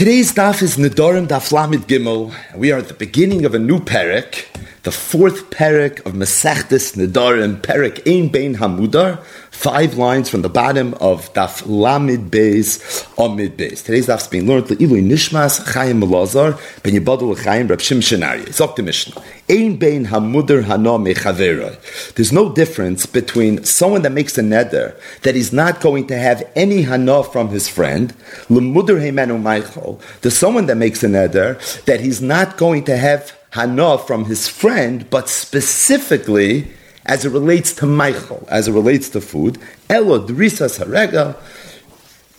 Today's daf is Nidorim Daf Lamid Gimel. We are at the beginning of a new parak, the fourth parak of Masechtes Nidorim, parak Ein Bein Hamudar, five lines from the bottom of Daf Lamid Beis Amid Beis. Today's daf is being learned Le'ilui Nishmas Chaim Melazar Ben Yibadu L'Chaim Rab Shim Shenari. It's up to Mishnah. Ein Bein Hamudar Hana Mechaveroi. There's no difference between someone that makes a neder that he's not going to have any hana from his friend, L'mudar Heimenu Maichol. There's someone that makes a neder that he's not going to have hana from his friend, but specifically as it relates to Michael, as it relates to food. Elo Drisas Harega.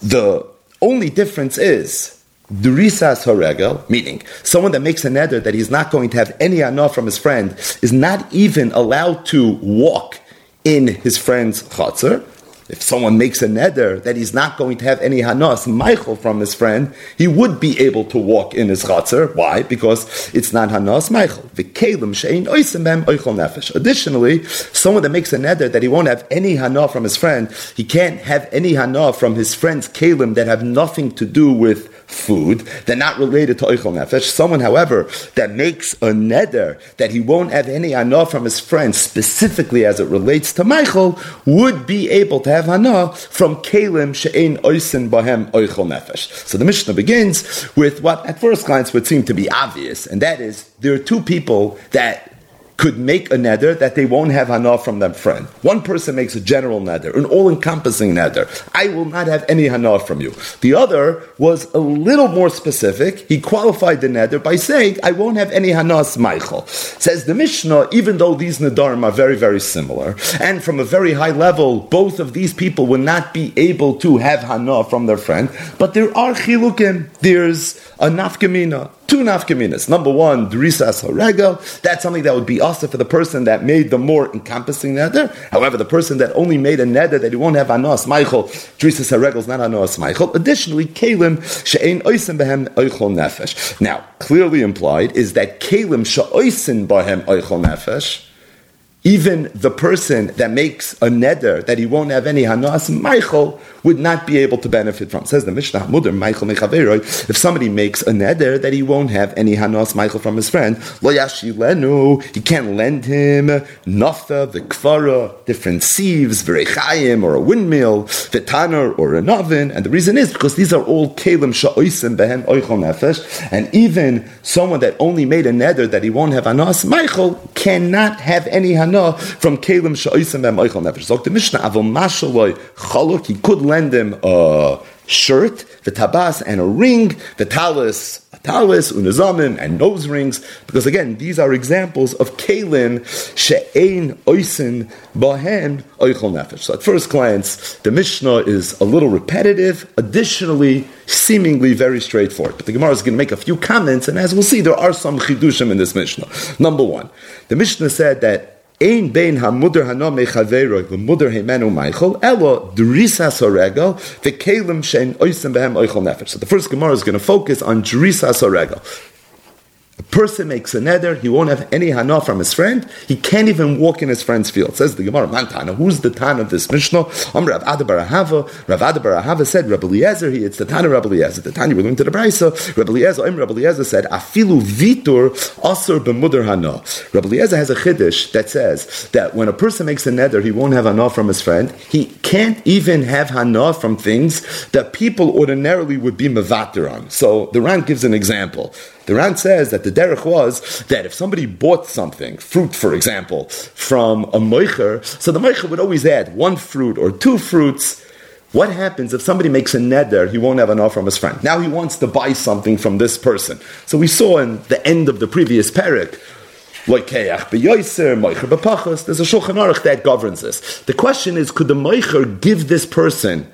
The only difference is Durisas Haregel, meaning someone that makes a neder that he's not going to have any hana from his friend is not even allowed to walk in his friend's chatzar. If someone makes a neder that he's not going to have any hanas, Michael from his friend, he would be able to walk in his chatzar. Why? Because it's not hanas Michael. Additionally, someone that makes a neder that he won't have any hana from his friend, he can't have any hana from his friend's kalim that have nothing to do with food. They're not related to oichel nefesh. Someone, however, that makes a neder that he won't have any hana from his friend, specifically as it relates to Michael, would be able to have hana from kalim she'ein oisin bahem oichel nefesh. So the Mishnah begins with what at first glance would seem to be obvious, and that is there are two people that could make a neder that they won't have hana from their friend. One person makes a general neder, an all-encompassing neder. I will not have any hana from you. The other was a little more specific. He qualified the neder by saying, I won't have any hanas Michael. Says the Mishnah, even though these nedarim are very, very similar, and from a very high level, both of these people will not be able to have hana from their friend, but there are chilukim. There's a nafkamina two nafkaminas. Number one, drisas harega. That's something that would be also for the person that made the more encompassing neder. However, the person that only made a neder that he won't have anos Michael, drisas harega is not anos Michael. Additionally, kalim she'ein oisim behem oichol nefesh. Now, clearly implied is that kalim she'oisin behem oichol nefesh even the person that makes a neder that he won't have any hanas Michael would not be able to benefit from. Says the Mishnah Mudr Michael Mechaveroi. If somebody makes a neder that he won't have any hanas Michael from his friend, lo lenu, he can't lend him nafta, the kfara, different sieves, v'rechayim, or a windmill, v'taner, or an oven. And the reason is because these are all kelim sha'oisim behen oichol nefesh. And even someone that only made a neder that he won't have hanas Michael cannot have any hanas from Kalim Sha'isem Em Eichel Nefesh. Zog the Mishnah, Avol Mashaloi Chaluk, he could lend him a shirt, the tabas, and a ring, the talis, a talis, unazamim, and nose rings, because again, these are examples of Kalim She'ein Oisin Bahen Eichel Nefesh. So at first glance, the Mishnah is a little repetitive, additionally, seemingly very straightforward. But the Gemara is going to make a few comments, and as we'll see, there are some chidushim in this Mishnah. Number one, the Mishnah said that Ein bein hamuder hanome chaveroi v'muder heimenu Michael elo drisas oregel v'kelim shein oisem behem oichel nefesh. So the first Gemara is going to focus on drisas oregel. A person makes a neder, he won't have any hana from his friend, he can't even walk in his friend's field. Says the Gemara, Mantana, who's the Tan of this Mishnah? Um, Rav Adabar Rav Adabar said, Rabbi Eliezer, it's the Tan of Rabbi Eliezer. The Tan, we're going to the Braisa, Rabbi Eliezer, um, Rabbi Eliezer said, Afilu vitur asur b'mudar hana. Rabbi Eliezer has a chiddush that says that when a person makes a neder, he won't have hana from his friend, he can't even have hana from things that people ordinarily would be mevater on. So the Ran gives an example. The Ran says that the derech was that if somebody bought something, fruit for example, from a moicher, so the moicher would always add one fruit or two fruits. What happens if somebody makes a neder, he won't have enough from his friend. Now he wants to buy something from this person. So we saw in the end of the previous parak, there's a Shulchan Aruch that governs this. The question is, could the Meicher give this person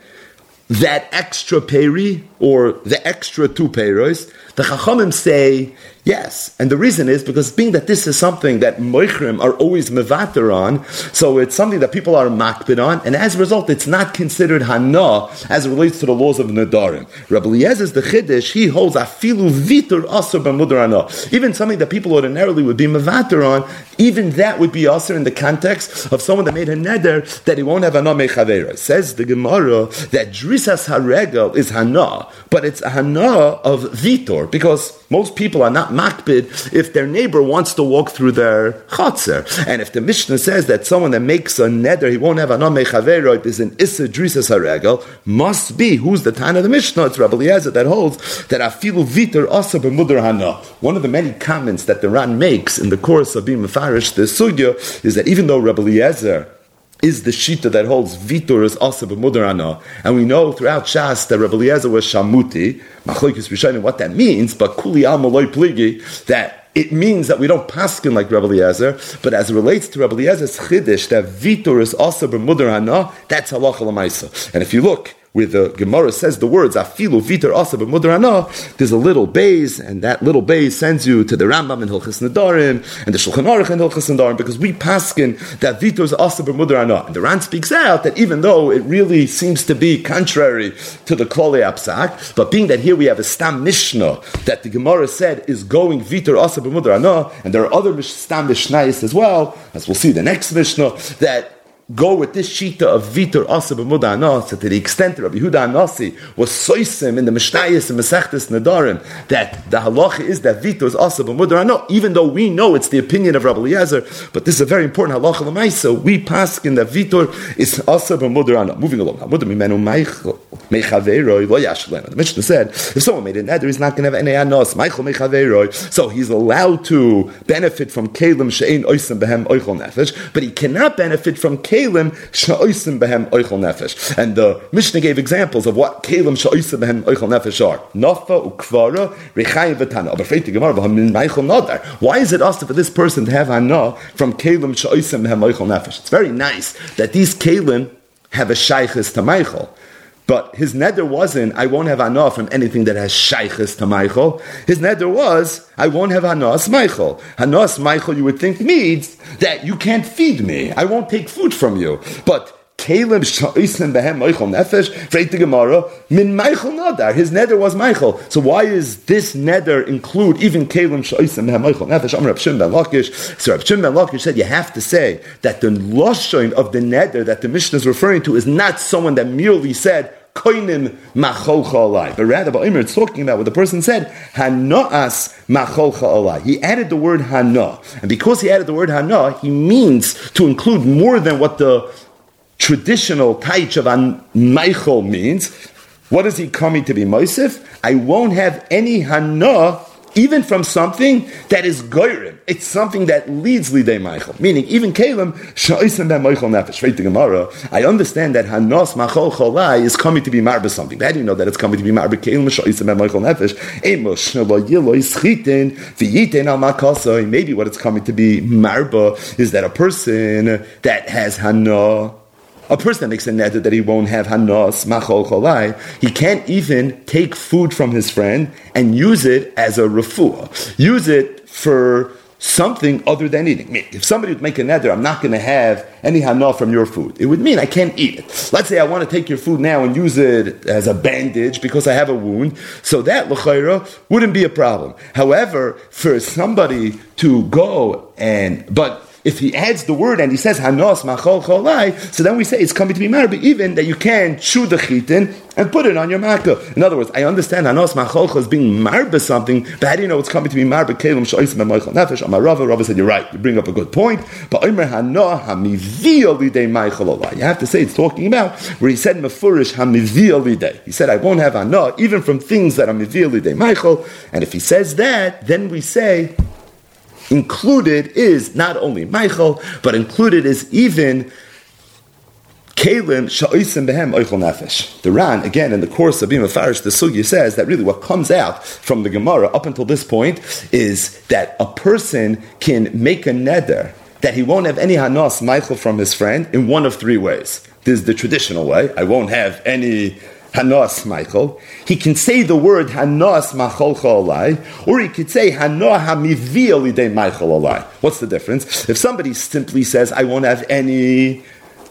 that extra peri or the extra two peros? The Chachamim say yes, and the reason is because being that this is something that moichrim are always mevater on, so it's something that people are makbid on, and as a result, it's not considered hana as it relates to the laws of nadarim. Rabbi is the chiddush; he holds afilu vitur asur b'mudar hana. Even something that people ordinarily would be mevater on, even that would be asur in the context of someone that made a neder that he won't have hana mechavera. Says the Gemara that Drisas Haregel is Hana, but it's Hana of Vitor, because most people are not makbid if their neighbor wants to walk through their chatzir. And if the Mishnah says that someone that makes a neder, he won't have Hana Mechaveroid, is an Issa Drisas Haregel, must be, who's the time of the Mishnah? It's Rabbi Eliezer that holds that Afilu Vitor Asa B'mudar Hana. One of the many comments that the Ran makes in the course of being Mefarish, the Sugya, is that even though Rabbi Eliezer is the shita that holds vitor is also b'mudarana, and we know throughout Shas that Rabbi Eliezer was shamuti. Machlokes Rishonim what that means, but kuli al pligi that it means that we don't paskin like Rabbi Eliezer, but as it relates to Rabbi Eliezer's chiddush that vitor is also b'mudarana, that's halacha l'maisa. And if you look where the Gemara says the words afilu vitar asa b'mudrana, there's a little base, and that little base sends you to the Rambam in Hilchas Nadarim and the Shulchan Aruch in Hilchas Nadarim because we paskin that vitar is asa b'mudrana. And the Ran speaks out that even though it really seems to be contrary to the Klali Apsak, but being that here we have a Stam Mishnah that the Gemara said is going vitar asa b'mudrana, and there are other Stam Mishnayis as well, as we'll see the next Mishnah, that go with this shita of Vitor Asa b'muda so to the extent that Rabbi Huda Anasi was soisim in the Mishnayis and Masechtes Nadarim, that the halacha is that Vitor is Asa b'muda even though we know it's the opinion of Rabbi Eliezer, but this is a very important halacha l'maisa, we pass in that Vitor is Asa b'muda Moving along, the Mishnah said, if someone made an neder, he's not going to have any anos, so he's allowed to benefit from Kalim she'ein oisim behem oichol nefesh, but he cannot benefit from Kalim kalim sha'osim behem oichel nefesh. And the Mishnah gave examples of what kalim sha'osim behem oichel nefesh are. Nafa ukvara rechayim v'tana. Freit gemara v'hamin meichel nadar. Why is it asked for this person to have hana from kalim sha'osim behem oichel nefesh? It's very nice that these kalim have a shaykhis to Michael. But his neder wasn't, I won't have anah from anything that has shaykhis to Michael. His neder was, I won't have hanas Michael. Hanas Michael, you would think means that you can't feed me. I won't take food from you. But Caleb Sha'isen Behem Michael Nefesh, Gemara, Min Michael Nadar. His nether was Michael. So why is this nether include even Caleb Sha'isen Behem Michael Nefesh? Rab Ben Lakish. So Rab Ben Lakish said you have to say that the Lashon of the nether that the Mishnah is referring to is not someone that merely said, koinim macholcha alai. But rather, Ba'imr, it's talking about what the person said, hana'as macholcha alai. He added the word hana. And because he added the word hana, he means to include more than what the traditional taich of an Michael means. What is he coming to be Mosif? I won't have any hana even from something that is goyrim. It's something that leads lidei Michael. Meaning, even Kalim, sha'isem ben Michael nefesh. Right Gemara, I understand that hanos machol cholai is coming to be marba something. How do you know that it's coming to be marba Kalim, sha'isem ben Michael nefesh? Emos shelo yilo ischitin, v'yiten al makasoi. Maybe what it's coming to be marba is that a person that has hana, a person that makes a neder that he won't have hanos machol cholai, he can't even take food from his friend and use it as a refuah. Use it for something other than eating. If somebody would make a neder, I'm not going to have any hana from your food. It would mean I can't eat it. Let's say I want to take your food now and use it as a bandage because I have a wound. So that l'chayra wouldn't be a problem. However, for somebody to go and but if he adds the word and he says hanos machol cholai, so then we say it's coming to be married, even that you can chew the chitin and put it on your makkah. In other words, I understand hanos machol is being married something, but how do you know it's coming to be married? Kelim shoisim meichel nefesh. Amar Rava, Rava said you're right. You bring up a good point. But Omer hanoah hamivio lidei olai. You have to say it's talking about where he said mefurish hamivio lidei. He said I won't have hanoah even from things that are mivio meichel. And if he says that, then we say included is not only Michael, but included is even Kalim Sha'oisim Behem Oichel Nefesh. The Ran, again, in the course of Bima Farish, the Sugya says that really what comes out from the Gemara up until this point is that a person can make a neder that he won't have any Hanas Michael from his friend in one of three ways. This is the traditional way. I won't have any Hanos Michael. He can say the word Hanos Machol Olai, or he could say Hanoah Hamivil Idei Michael Olai. What's the difference? If somebody simply says, I won't have any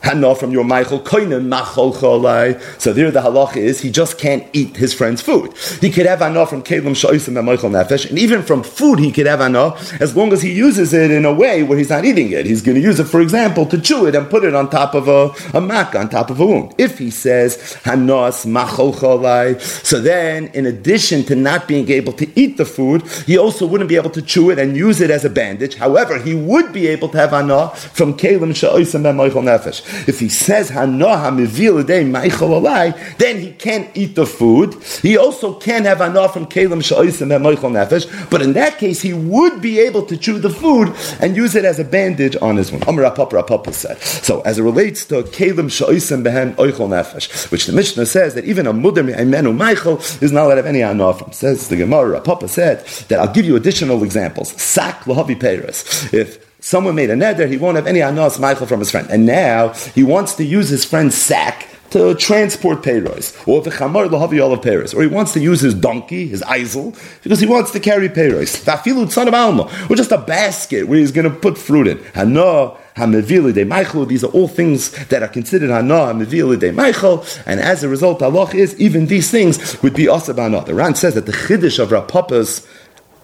hana from your Michael koinen machol cholai. So there the halacha is he just can't eat his friend's food. He could have hana from kelim shoisim and Michael nefesh, and even from food he could have hana as long as he uses it in a way where he's not eating it. He's going to use it, for example, to chew it and put it on top of a, a mak, on top of a wound. If he says hanos machol cholai, so then in addition to not being able to eat the food, he also wouldn't be able to chew it and use it as a bandage. However, he would be able to have hana from kelim shoisim and Michael nefesh. If he says hanoah mivil alai, then he can't eat the food. He also can have hanoah from kelim sha'osim and moichel nefesh. But in that case, he would be able to chew the food and use it as a bandage on his wound. Amar Papa said. So as it relates to kelim sha'osim behen oichel nefesh, which the Mishnah says that even a mudar me'emenu Michael is not allowed to have any hanoah from. Says the Gemara. Papa said that I'll give you additional examples. Sak lahavi peres. If Someone made a neder, he won't have any anos Michael from his friend. And now he wants to use his friend's sack to transport payros, or the chamar lahavi olav payros, or he wants to use his donkey, his eisel, because he wants to carry payros. Tafilu son of alma, or just a basket where he's going to put fruit in. Hana, hamevili de Michael. These are all things that are considered hana hamevili de Michael, and as a result, Allah is even these things would be asabana. The Ran says that the chiddush of Rav Papa's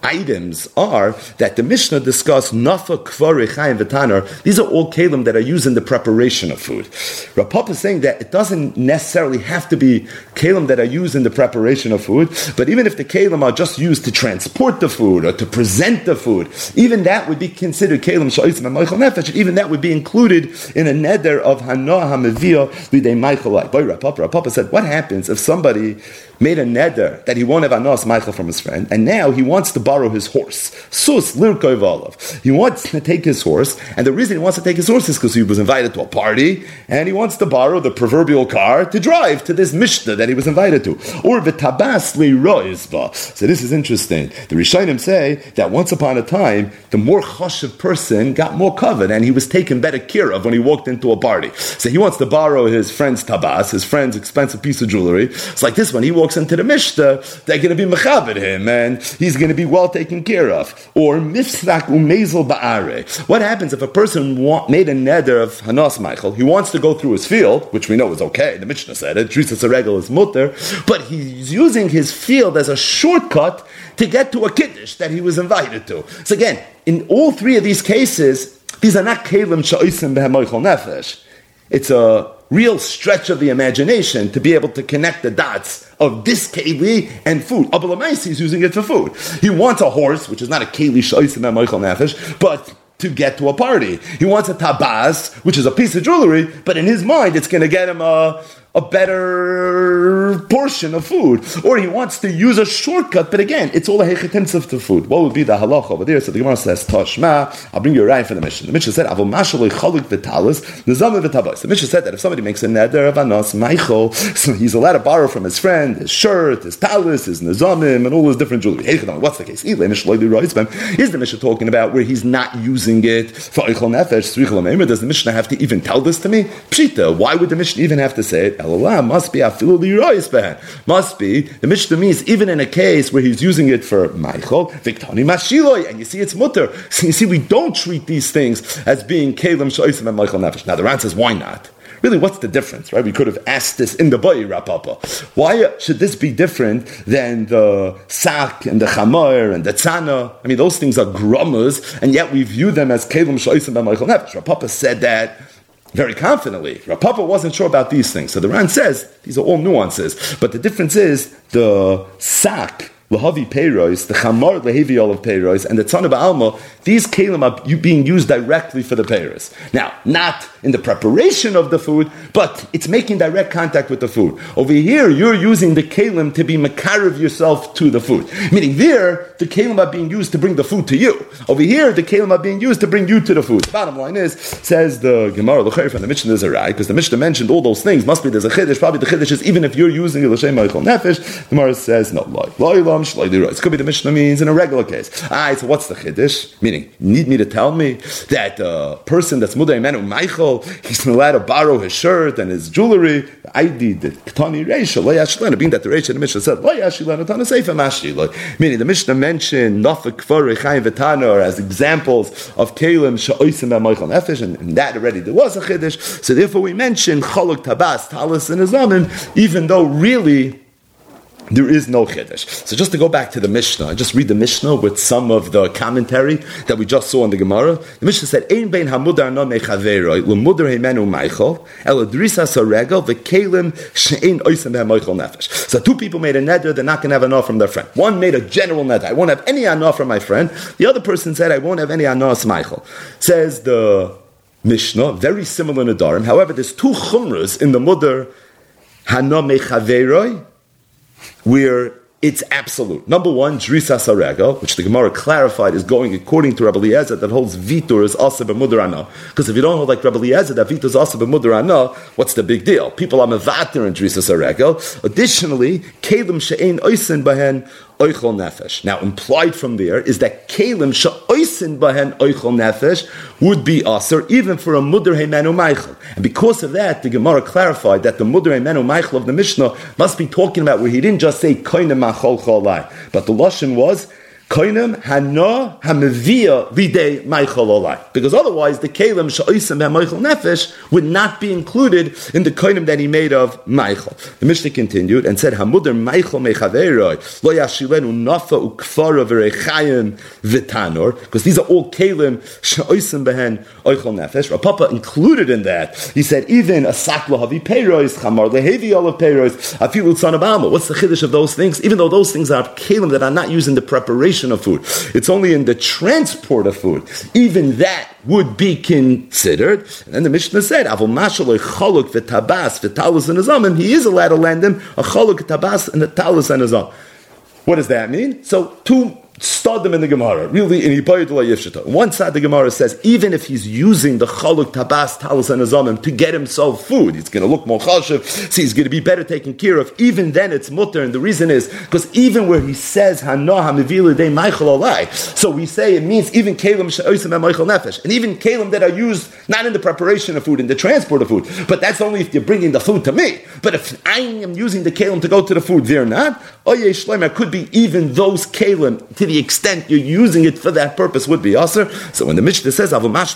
items are that the Mishnah discuss nafa, kvari, chayim, v'tanar. These are all kalim that are used in the preparation of food. Rav Papa is saying that it doesn't necessarily have to be kalim that are used in the preparation of food, but even if the kalim are just used to transport the food or to present the food, even that would be considered kalim sha'itzim and nefesh. Even that would be included in a neder of hanoah hameviyah lidei Michael. Boy, Rav Papa, Rapapa said, what happens if somebody made a neder that he won't have anos Michael from his friend, and now he wants to borrow his horse. Sus lirkov olav. He wants to take his horse, and the reason he wants to take his horse is because he was invited to a party, and he wants to borrow the proverbial car to drive to this mishnah that he was invited to. Or v'tabas liroizba. So this is interesting. The Rishonim say that once upon a time, the more chashiv person got more covered, and he was taken better care of when he walked into a party. So he wants to borrow his friend's tabas, his friend's expensive piece of jewelry. It's like this one. He walks walks into the Mishnah, they're going to be mechabed him, and he's going to be well taken care of. Or mifsak umezel ba'are. What happens if a person want, made a neder of Hanas Michael? He wants to go through his field, which we know is okay. The Mishnah said it. Trisas regel is mutter, but he's using his field as a shortcut to get to a kiddush that he was invited to. So again, in all three of these cases, these are not kelim sha'isim behemoichol nefesh. It's a real stretch of the imagination to be able to connect the dots of this keli and food. Abulamaisi is using it for food. He wants a horse, which is not a keli shoisim Michael Nefesh, but to get to a party. He wants a tabas, which is a piece of jewelry, but in his mind, it's going to get him a, a better portion of food, or he wants to use a shortcut. But again, it's all a hechetensiv to food. What would be the halacha over there? So the Gemara says, "Toshma." I'll bring you a rhyme for the mission. The mission said, "Avol mashaloi chaluk v'talis nizam v'tabos." The mission said that if somebody makes a neder of anos Michael, so he's allowed to borrow from his friend his shirt, his talis, his nizamim, and all his different jewelry. What's the case? Is the mission talking about where he's not using it for eichel nefesh? Does the mission have to even tell this to me? Pshita. Why would the mission even have to say it? Must be afilu lirois behen. Must be the Mishnah means even in a case where he's using it for Michael, Viktani Mashiloi, and you see it's mutter. So you see, we don't treat these things as being Kalim Shoisim and Michael Nefesh. Now the Ran says, why not? Really, what's the difference, right? We could have asked this in the Bayi Rav Papa. Why should this be different than the Sak and the Chamor and the Tzana? I mean, those things are grummas, and yet we view them as Kalim Shoisim and Michael Nefesh. Rav Papa said that very confidently. Rav Papa wasn't sure about these things. So the Ran says these are all nuances. But the difference is the sak Lahavi Peiros, the Chamar Lehevi of Peiros, and the Tzana Alma, these kalim are being used directly for the Peiros. Now, not in the preparation of the food, but it's making direct contact with the food. Over here, you're using the kalim to be makariv yourself to the food. Meaning there, the kalim are being used to bring the food to you. Over here, the kalim are being used to bring you to the food. The bottom line is, says the Gemara L'chayr and the Mishnah is a right, because the Mishnah mentioned all those things. Must be there's a chiddush. Probably the chiddush is even if you're using it l'shem nefesh. The Gemara says no. Loy, Adam It could be the Mishnah means in a regular case. Alright, so what's the Chiddush? Meaning, need me to tell me that a person that's Mudar Imenu Michael, he's allowed to borrow his shirt and his jewelry. I did the Ktani Reisha, Lo being that the Reisha the Mishnah said, Lo Yashilana Tana Seifa Mashli. Meaning, the Mishnah mentioned Nafak Kvar Rechaim Vetana as examples of Kalim Sha'oisim Michael Nefesh, and, that already there was a Chiddush. So therefore we mentioned Cholok Tabas, Talis, and Azamin, even though really there is no chiddush. So just to go back to the Mishnah, I just read the Mishnah with some of the commentary that we just saw in the Gemara. The Mishnah said, "Ein bein hamudar no mechaveroi lemudar heimenu Michael el drisa saregel v'kelim she'ein oisem Michael nefesh." So two people made a neder; they're not going to have enough from their friend. One made a general neder: "I won't have any enough from my friend." The other person said, "I won't have any enough Michael." Says the Mishnah, very similar in Adarim. However, there's two chumras in the mudar hana mechaveroi where it's absolute. Number one, Drisa Sarega, which the Gemara clarified is going according to Rabbi Eliezer that holds Vitor is also b'mudarana. Because if you don't hold like Rabbi Eliezer that Vitor is also b'mudarana, what's the big deal? People are mevater in Drisa Sarega. Additionally, Kalim she'ein oisen bahen nefesh. Now, implied from there is that kalim sha'oisin bahen oichol nefesh would be aser even for a mudr heimenu meichel. And because of that, the Gemara clarified that the mudr heimenu meichel of the Mishnah must be talking about where he didn't just say koinem machol cholai, but the lashon was Koinem hana meichel olai. Because otherwise, the kelim sha'oisem meichel nefesh would not be included in the koinem that he made of meichel. The Mishnah continued and said, Hamudar meichel mechaveroi lo yashilenu nafa ukfara v'rechayim v'tanor. Because these are all kelim sha'oisem behen oichel nefesh. Rav Papa included in that. He said, even a sakla havi peiros, chamar lehevi olav peiros, afilu tzan What's the chiddush of those things? Even though those things are kelim that are not used in the preparation of food. It's only in the transport of food. Even that would be considered. And then the Mishnah said, Avol Mashaloi Choluk v'tabas v'talus and azam, he is allowed to lend him a Choluk tabas and a talus and azam. What does that mean? So two them in the Gemara. Really, in Yifshita. One side the Gemara says, even if he's using the chaluk tabas talis and azamim to get himself food, he's going to look more chashiv, see, he's going to be better taken care of. Even then, it's mutter, and the reason is because even where he says so we say it means even kalim nefesh, and even kalim that are used not in the preparation of food, in the transport of food, but that's only if you're bringing the food to me. But if I am using the kalim to go to the food, they're not. Oye shlemer could be even those kalim to the extent you're using it for that purpose would be aser. So when the Mishnah says tabas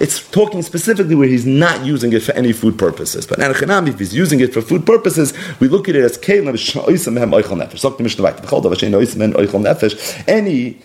it's talking specifically where he's not using it for any food purposes. But anachanami, if he's using it for food purposes, we look at it as kelim sha'oisam hem oichel nefesh. Any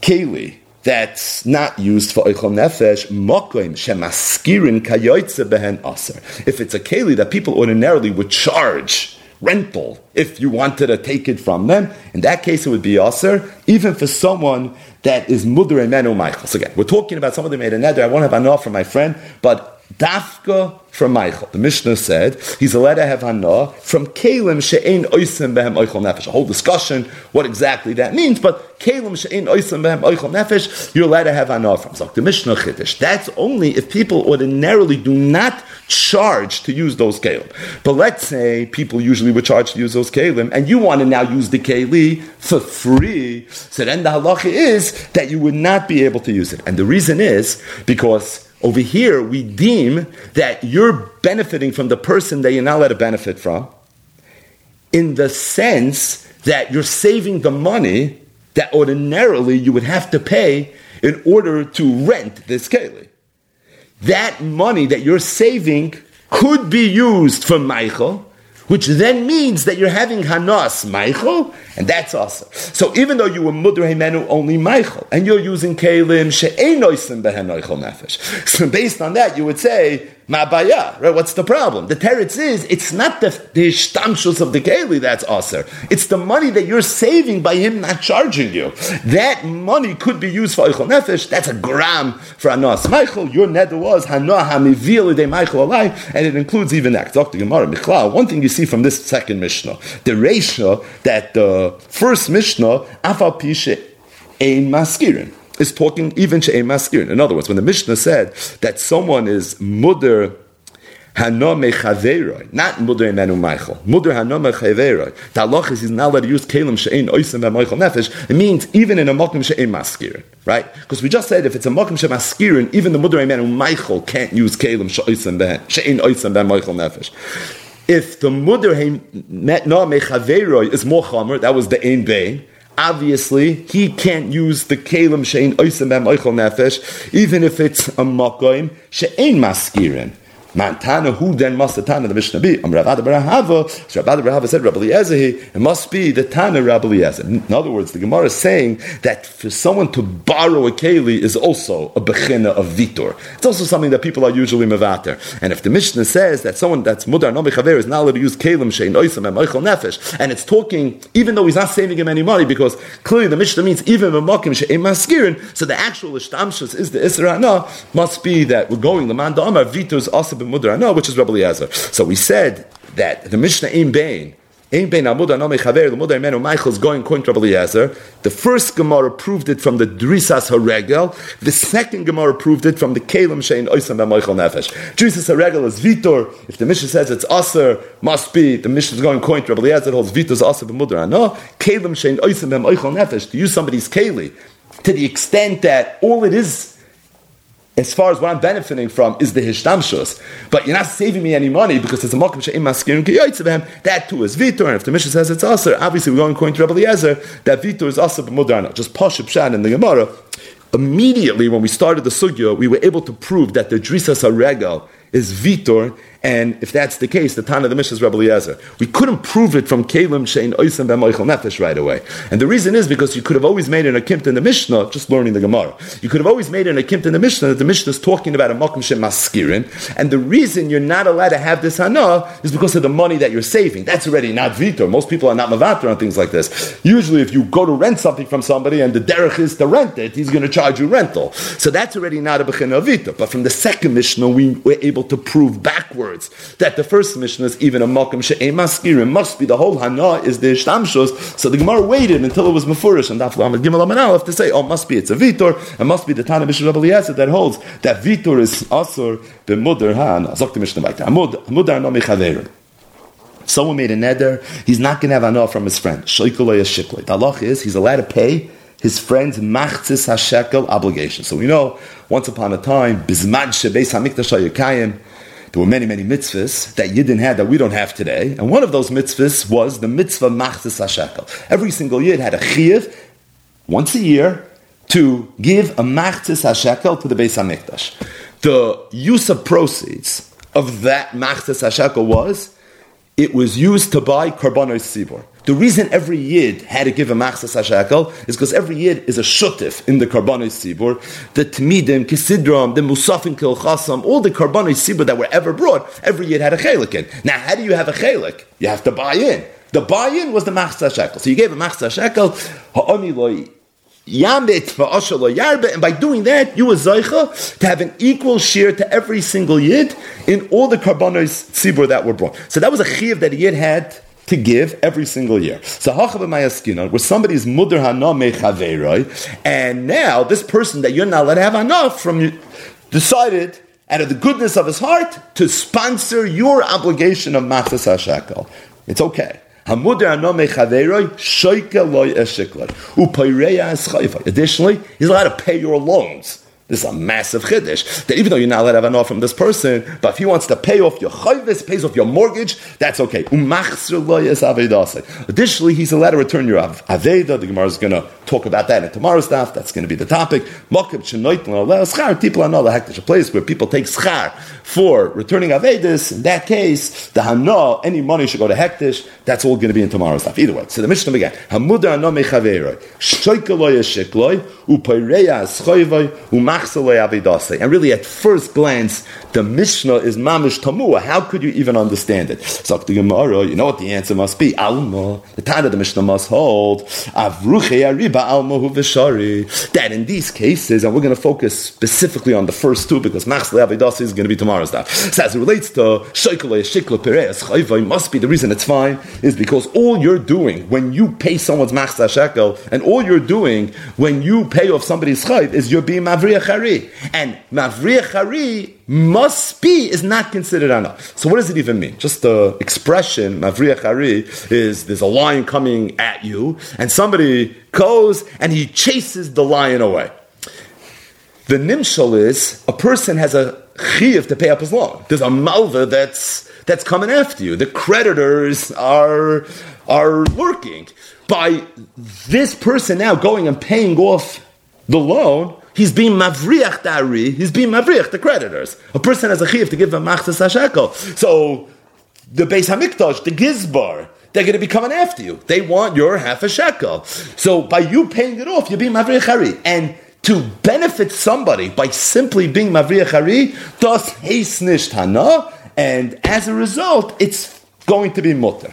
keli that's not used for oichel nefesh, mokoim shemaskirin kayoitze behen aser. If it's a keli that people ordinarily would charge rental if you wanted to take it from them. In that case, it would be aser, even for someone that is mudr emenu Michael. So again, we're talking about someone that made a nether. I won't have enough for my friend, but dafka from Michael. The Mishnah said he's allowed to have hana from kalim she'ein oisim behem oichel nefesh. A whole discussion what exactly that means, but kalim she'ein oisim behem oichel nefesh, you're allowed to have hana from. So the Mishnah chiddush. That's only if people ordinarily do not charge to use those kalim. But let's say people usually would charge to use those kalim, and you want to now use the keli for free. So then the halacha is that you would not be able to use it, and the reason is because over here, we deem that you're benefiting from the person that you're not allowed to benefit from, in the sense that you're saving the money that ordinarily you would have to pay in order to rent this keli. That money that you're saving could be used for Michael, which then means that you're having Hanas Michael, and that's awesome. So even though you were Mudr Himenu only Michael, and you're using Kalim She'enoisim Behen Nefesh. So based on that, you would say, Ma'abaya, right? What's the problem? The teretz is, it's not the, the of the keli that's aser. It's the money that you're saving by him not charging you. That money could be used for Eichel Nefesh. That's a gram for Anas Michael. Your nether was Hanoah HaMivil de Michael Alai, and it includes even that. Dr. Gemara Michlal, one thing you see from this second Mishnah, the ratio that the first Mishnah, Afal Pishe Ein Maskirin is talking even she'em maskirin. In other words, when the Mishnah said that someone is mudder Hano mechaveroi, not mudar menu Michael. Mudar hano mechaveroi. The halach is he's not allowed to use kelim she'ein oisem Michael nefesh. It means even in a makom she'ein maskirin, right? Because we just said if it's a makom she'maskirin, even the mudar menu Michael can't use she'oisem she'ein oisem Michael nefesh. If the mudar no mechaveroi is more chomer, that was the ein bein. Obviously, he can't use the kelim she'ein oisem Michael nefesh, even if it's a makom she'ein maskirin. Mantana, who then must the Tana the Mishnah be? Um, Rav Barahava, so Rav Barahava said Rabbi Eliezer, it must be the Tana Rabbi Eliezer. In other words, the Gemara is saying that for someone to borrow a keli is also a bechina of vitor. It's also something that people are usually mevater. And if the Mishnah says that someone that's mudar no mechaver is not allowed to use kelim shein oisam and meichel nefesh, and it's talking even though he's not saving him any money because clearly the Mishnah means even b'makim shein maskirin, so the actual ishtamshus is the isra must be that we're going the man da'amar vitor is also Mudra no, which is Rabbi Eliezer. So we said that the Mishnah in Bain, in Bain Amud no Mechaver, the Mudar Menu Michael is going to Rabbi Eliezer. The first Gemara proved it from the Drisas Haregel. The second Gemara proved it from the Kalim Shein Oisam Michael Nefesh. Drisas Haregel is Vitor. If the Mishnah says it's Aser, must be the Mishnah is going to Rabbi Eliezer holds Vitor is Aser b'Mudra no. Kalim Shein Oisam Michael Nefesh to use somebody's Kali to the extent that all it is as far as what I'm benefiting from is the hishtamshus, but you're not saving me any money because it's a makom she'im maskirin kiyotzevem. That too is vitor, and if the Mishnah says it's aser, obviously we're going according to Rabbi Eliezer that vitor is aser b'mudarna. Just posh pshat in the Gemara. Immediately when we started the sugya, we were able to prove that the drisas regal is vitor, and if that's the case, the Tana of the Mishnah is Rabbi Eliezer. We couldn't prove it from Kalim Shein Oisem B'Moichel Nefesh right away. And the reason is because you could have always made an akimt in the Mishnah, just learning the Gemara. You could have always made an akimt in the Mishnah that the Mishnah is talking about a Mokum Shem Maskirin. And the reason you're not allowed to have this Hana is because of the money that you're saving. That's already not Vitor. Most people are not Mavatar on things like this. Usually, if you go to rent something from somebody and the derech is to rent it, he's going to charge you rental. So that's already not a Bechina Vitor. But from the second Mishnah, we were able to prove backwards that the first mission is even a Malkam She'em Maskirim. Must be the whole Hana is the Ishtamshos. So the Gemara waited until it was Mefurish and Daf Lamed Gimel Amanalef to say, oh, must be it's a Vitor, it must be the Tana Mishnah Rabbi Eliezer that holds that Vitor is Asur b'Mudar Hana. Zok the Mishnah Baita. Mudar no mechaverim. Someone made a neder, he's not going to have enough from his friend. The halach is he's allowed to pay his friend's machzis hashekel obligation. So we know, once upon a time, bizman shebeis hamikdash hayakayim, there were many, many mitzvahs that Yidden had that we don't have today. And one of those mitzvahs was the mitzvah Machzis HaShekel. Every single Yid had a chiyuv once a year to give a Machzis HaShekel to the Beis HaMikdash. The use of proceeds of that Machzis HaShekel was, it was used to buy Karbanos Sibor. The reason every Yid had to give a machzas hashakel is because every Yid is a shutif in the karbanos sibur. The tmidim, kisidram, the musafin kilchasam, all the karbanos sibur that were ever brought, every Yid had a chelik in. Now, how do you have a chelik? You have to buy in. The buy-in was the machzas hashakel. So you gave a machzas loy Yambit for Ashalo and by doing that, you were Zaycha to have an equal share to every single Yid in all the karbanos tzibur that were brought. So that was a chiv that a Yid had to give every single year. So where somebody's mudar hana mechaveroi, and now this person that you're not allowed to have enough from you decided out of the goodness of his heart to sponsor your obligation of matzah hashakel. It's okay. Additionally, he's allowed to pay your loans. This is a massive chiddush. That even though you're not allowed to have an offer from this person, but if he wants to pay off your chayvis, pays off your mortgage, that's okay. Additionally, he's allowed to return your aveda. The Gemara is going to talk about that in tomorrow's stuff. That's going to be the topic. People a place where people take schar for returning Avedis, in that case, the Hana, any money should go to Hektish, that's all going to be in tomorrow's stuff. Either way, so the Mishnah began, Hamuda Hana Mechaveroi, Shoikaloi Eshikloi. And really, at first glance, the Mishnah is Mamish Tamua. How could you even understand it? So the Gemara, you know what the answer must be. Alma, the time of the Mishnah must hold, Avruche Ariba Alma Hu That in these cases, and we're going to focus specifically on the first two, because Machsaloi Avedase is going to be tomorrow's stuff. So as it relates to Sheikle Shikla Pereas Chayvai must be the reason it's fine is because all you're doing when you pay someone's machzah shekel, and all you're doing when you pay off somebody's chayv is you're being mavriach. And mavriach must be is not considered enough. So what does it even mean? Just the expression mavriach is there's a lion coming at you, and somebody goes and he chases the lion away. The nimshal is a person has a chiv to pay up his loan. There's a malva that's that's coming after you. The creditors are are lurking. By this person now going and paying off the loan, he's being mavriach dari, he's being mavriach the creditors. A person has a chiv to give them machzas hashekel. So the Beis Hamikdash, the Gizbar, they're going to be coming after you. They want your half a shekel. So by you paying it off, you're being mavriach hari. And to benefit somebody by simply being Mavriach Hari does haste Hana, and as a result, it's going to be mutter.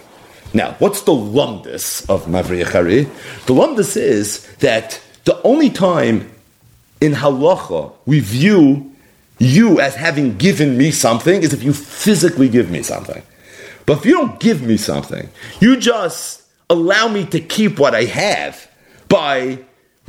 Now, what's the lumdus of Mavriach Hari? The lumdus is that the only time in halacha we view you as having given me something is if you physically give me something. But if you don't give me something, you just allow me to keep what I have by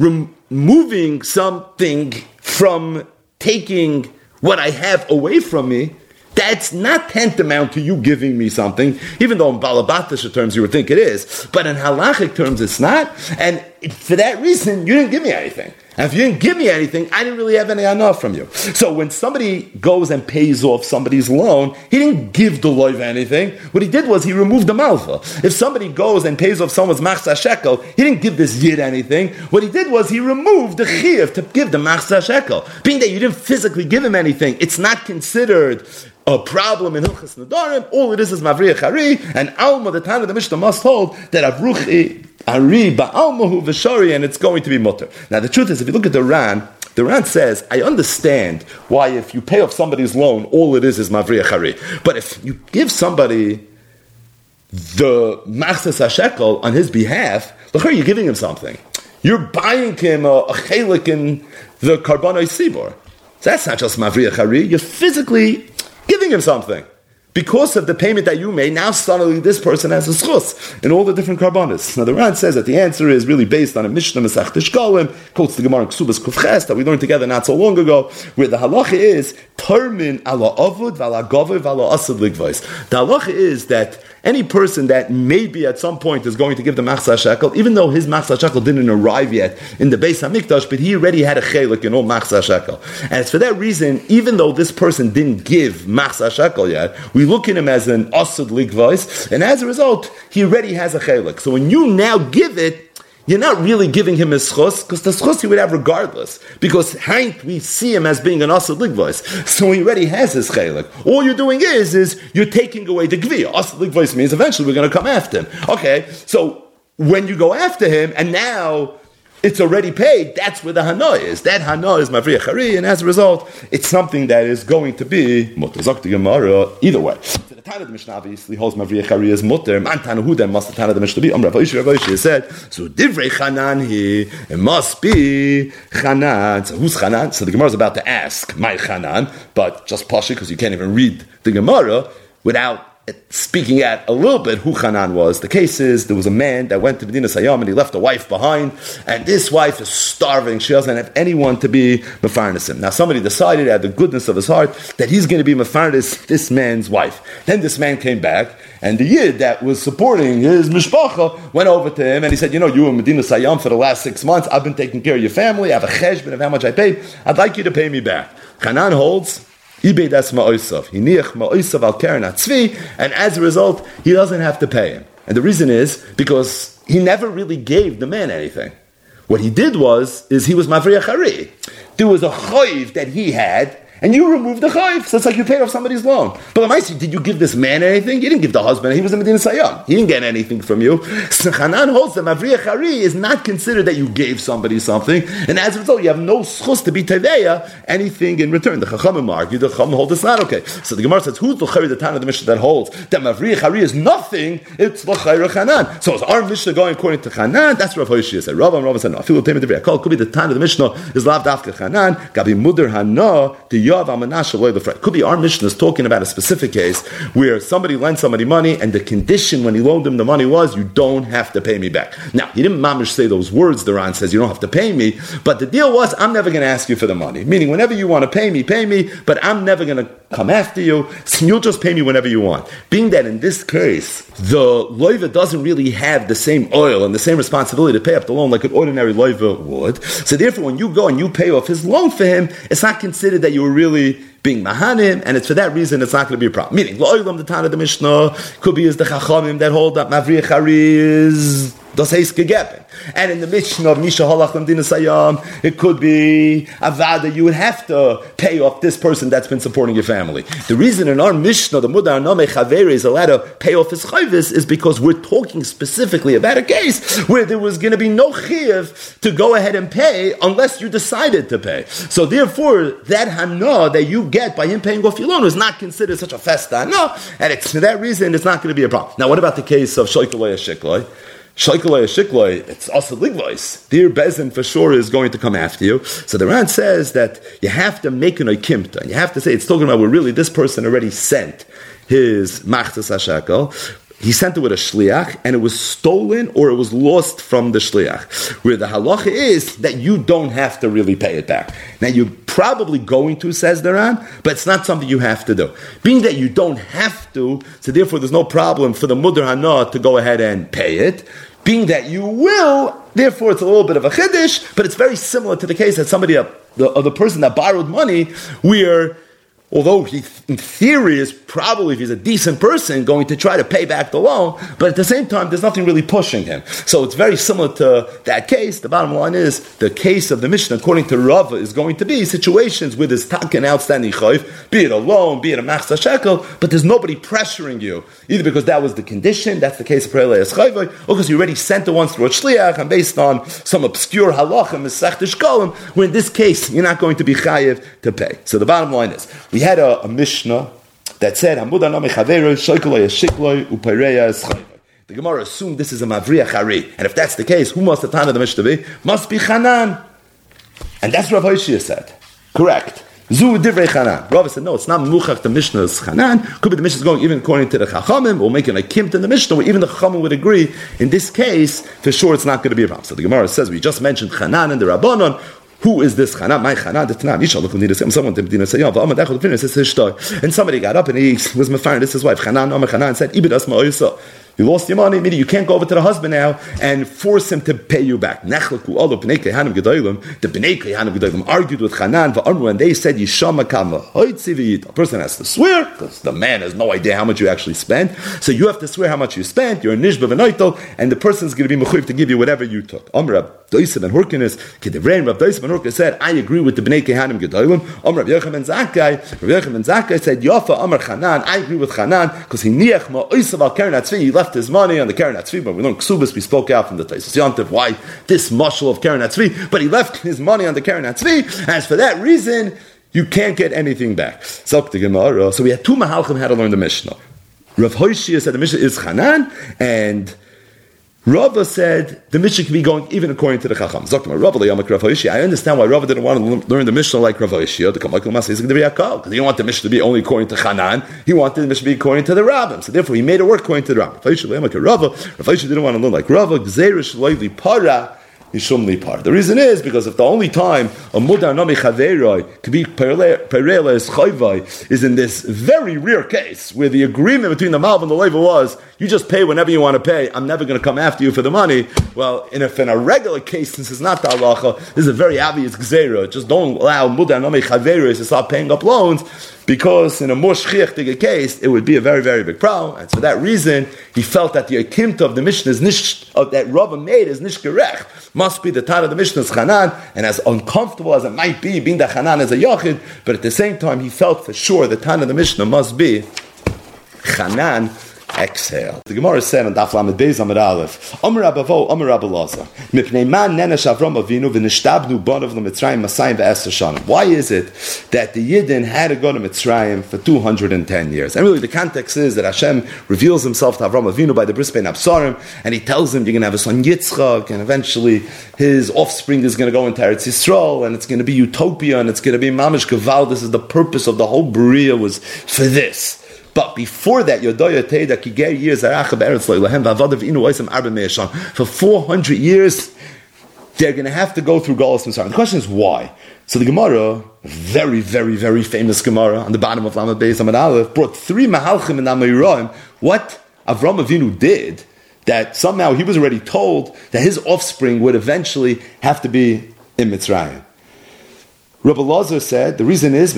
removing something from taking what I have away from me, that's not tantamount to you giving me something, even though in Balabatish terms you would think it is, but in halachic terms it's not. And for that reason, you didn't give me anything. And if you didn't give me anything, I didn't really have any enough from you. So when somebody goes and pays off somebody's loan, he didn't give the loiv anything. What he did was he removed the malva. If somebody goes and pays off someone's machsa shekel, he didn't give this yid anything. What he did was he removed the chiv to give the machsa shekel. Being that you didn't physically give him anything, it's not considered a problem in Hilchas Nadarim. All it is is Mavriyah Hari, and Alma, the time of the Mishnah, must hold that Avruchi Ari Ba'almahu V'shari, and it's going to be mutter. Now, the truth is, if you look at the Ran, the Ran says, I understand why if you pay off somebody's loan, all it is is Mavriyah Hari. But if you give somebody the Machzas HaShekel on his behalf, look, you're giving him something. You're buying him a, a chelik in the Karbanoi Sibor. So that's not just Mavriyah Hari, you're physically giving him something. Because of the payment that you made, now suddenly this person has a schus in all the different carbonas. Now the Ran says that the answer is really based on a Mishnah Masach Tishkolim, quotes the Gemara Ksubas Kufches that we learned together not so long ago, where the halacha is Termin ala avud vala gover vala asad. The halacha is that any person that maybe at some point is going to give the machzah shekel, even though his machzah shekel didn't arrive yet in the Beis Hamikdash, but he already had a chelik in all machzah shekel. And it's for that reason, even though this person didn't give machzah shekel yet, we look at him as an asad ligvais, and as a result, he already has a chelik. So when you now give it, you're not really giving him his schos, because the schos he would have regardless. Because Hank, we see him as being an Asad Ligvois. So he already has his chelik. All you're doing is, is you're taking away the Gvir. Asad Ligvois means eventually we're going to come after him. Okay, so when you go after him, and now it's already paid, that's where the Hana is. That Hana is Mavriya and as a result, it's something that is going to be Mutazak Gemara either way. So the Tana of the Mishnah obviously holds Mavriya as Mutter. Man Tana then must the Tana of the Mishnah be? Rav Ishi Rav Ishi said, so Divrei Chanan he, it must be Chanan. So who's Chanan? So the Gemara is about to ask, my Chanan, but just Pasha, because you can't even read the Gemara without speaking at a little bit who Hanan was. The case is there was a man that went to Medina Sayyam and he left a wife behind, and this wife is starving. She doesn't have anyone to be Mefarnis him. Now somebody decided of the goodness of his heart that he's going to be Mefarnis this man's wife. Then this man came back, and the Yid that was supporting his mishpacha went over to him and he said, You know, you were Medina Sayyam for the last six months. I've been taking care of your family. I have a cheshbon of how much I paid. I'd like you to pay me back. Hanan holds And as a result, he doesn't have to pay him. And the reason is because he never really gave the man anything. What he did was, is he was mavriya chari. There was a choiv that he had and you remove the chayv. So it's like you paid off somebody's loan. But Lamaisi, did you give this man anything? You didn't give the husband. He was in Medina Sayyam. He didn't get anything from you. So Hanan holds that Mavriya Chari is not considered that you gave somebody something, and as a result, you have no schus to be teveya anything in return. The Chachamim argue, the Chachamim hold it's not okay. So the Gemara says, who's the Chari, the Tan of the Mishnah that holds that Mavriya Chari is nothing, it's L'chayra Hanan. So is our Mishnah going according to Hanan? That's Rav Hoshia said. Rav and Rav said, no, the Could be the Tan of the Mishnah is Lav Dafka Hanan, Gabi Mudr Hana, the Could be our mission is talking about a specific case where somebody lent somebody money and the condition when he loaned him the money was you don't have to pay me back. Now, he didn't mamish say those words, the Ran says you don't have to pay me, but the deal was I'm never going to ask you for the money. Meaning whenever you want to pay me, pay me, but I'm never going to come after you. So You'll just pay me whenever you want. Being that in this case, the loiva doesn't really have the same oil and the same responsibility to pay up the loan like an ordinary loiva would. So therefore, when you go and you pay off his loan for him, it's not considered that you were really being mahanim, and it's for that reason it's not going to be a problem. Meaning, lo'ilam the Tana the Mishnah could be as the chachamim that hold up mavriach is das heißt gegeben. And in the Mishnah of Misha Halach Sayam, it could be a Avada, you would have to pay off this person that's been supporting your family. The reason in our Mishnah, the Mudar Name Chaveri is allowed to pay off his chayvis is because we're talking specifically about a case where there was going to be no chiv to go ahead and pay unless you decided to pay. So therefore, that hana that you get by him paying off your loan is not considered such a festa. No, and it's for that reason it's not going to be a problem. Now, what about the case of Shoikalaya Shikloi? Shaikalei Shikloi, it's also ligvois. Dear Bezin for sure is going to come after you. So the Ran says that you have to make an oikimta. You have to say it's talking about where really this person already sent his machzas hashakel. He sent it with a shliach, and it was stolen or it was lost from the shliach. Where the halacha is that you don't have to really pay it back. Now you're probably going to, says the Ran, but it's not something you have to do. Being that you don't have to, so therefore there's no problem for the mudar hana to go ahead and pay it being that you will, therefore it's a little bit of a chiddush, but it's very similar to the case that somebody, the, the person that borrowed money, where although he, in theory, is probably, if he's a decent person, going to try to pay back the loan, but at the same time, there's nothing really pushing him. So it's very similar to that case. The bottom line is, the case of the mission, according to Rava, is going to be situations with his taken outstanding chayv, be it a loan, be it a machzah shekel, but there's nobody pressuring you, either because that was the condition, that's the case of Pereleas chayv, or because you already sent the ones through a shliach, and based on some obscure halacha, Shkolim, where in this case, you're not going to be chayiv to pay. So the bottom line is, we we had a, a Mishnah that said, the Gemara assumed this is a Mavriya Chari. And if that's the case, who must the Tana of the Mishnah be? Must be Hanan. And that's what Rav Hoshia said. Correct. Zu divrei Hanan. Rav said, no, it's not Muchach, the Mishnah is Hanan. Could be the Mishnah is going even according to the Chachamim, or making a kimt in the Mishnah, where even the Chachamim would agree. In this case, for sure it's not going to be a problem. So the Gemara says, we just mentioned Hanan and the Rabbanon. Who is this Chana? My Chana, the Tanam. Yishal to someone to Medina say, "Yeah, V'amad Echad Finis." This is his And somebody got up and he was mefaring this is his wife. Chanan, Omer and said, "Ibid asma oh, oysa." You lost your money, meaning you can't go over to the husband now and force him to pay you back. The Bnei Kehanim gedolim argued with Hanan and they said, Yishama Kama. A person has to swear because the man has no idea how much you actually spent. So you have to swear how much you spent. You're Nishba V'noitel, and the person is going to be Mechuv to give you whatever you took. Amr Rab Doisim and Hurkinis, Kedivrein, Rab Doisim and Hurkinis said, I agree with the Bnei Kehanim Gedolim. Amr Rab Yochem and Zakai, Rab Yochem and Zakai said, Yafa Amr Hanan, I agree with Hanan because he niach ma oisav al keren he left his money on the Karen Atzvi, but we learned Ksubis, we spoke out from the Taisus Yantiv, why this mushal of Karen Atzvi, but he left his money on the Karen Atzvi, as for that reason, you can't get anything back. So we had two Mahalchim had to learn the Mishnah. Rav Hoshia said the Mishnah is Hanan, and Rava said the Mishnah can be going even according to the Chacham. I understand why Rava didn't want to learn the Mishnah like Rav Hoshia. Because he didn't want the Mishnah to be only according to Hanan. He wanted the Mishnah to be according to the Rabbim. So therefore, he made it work according to the Rabbim. Rav Hoshia didn't want to learn like Rava. The reason is because if the only time a mudar nami chaveroi could be perele as chayvai is in this very rare case where the agreement between the malv and the leiva was you just pay whenever you want to pay. I'm never going to come after you for the money. Well, in if in a regular case, since it's not the halacha, this is a very obvious gzera. Just don't allow mudar nami chaveroi to start paying up loans because in a more shchiachtige case, it would be a very, very big problem. And for that reason, he felt that the akimta of the Mishnah is nish, uh, that Rava made is nishgerech. Must be the time of the Mishnah is Hanan, and as uncomfortable as it might be, being that Hanan is a Yachid, but at the same time, he felt for sure the time of the Mishnah must be Hanan exhale. The Gemara said on Daf Lamed Beis Amid Aleph, Omer Abavo, Omer Abelaza, Mipnei Man Nenesh Avram Avinu v'nishtabnu bonav l'Mitzrayim Masayim v'Esther Shanim. Why is it that the Yidden had to go to Mitzrayim for 210 years? And really the context is that Hashem reveals himself to Avram Avinu by the Bris Bein Absarim, and he tells him you're going to have a son Yitzchak, and eventually his offspring is going to go into Eretz Yisrael, and it's going to be utopia, and it's going to be Mamish Gaval. This is the purpose of the whole Berea was for this. But before that, years for 400 years, they're going to have to go through Golas Mitzrayim. The question is why? So the Gemara, very, very, very famous Gemara on the bottom of Lama Beis Amad Aleph, brought three Mahalchim and Amayroim. What Avram Avinu did, that somehow he was already told that his offspring would eventually have to be in Mitzrayim. Rabbi Lazar said the reason is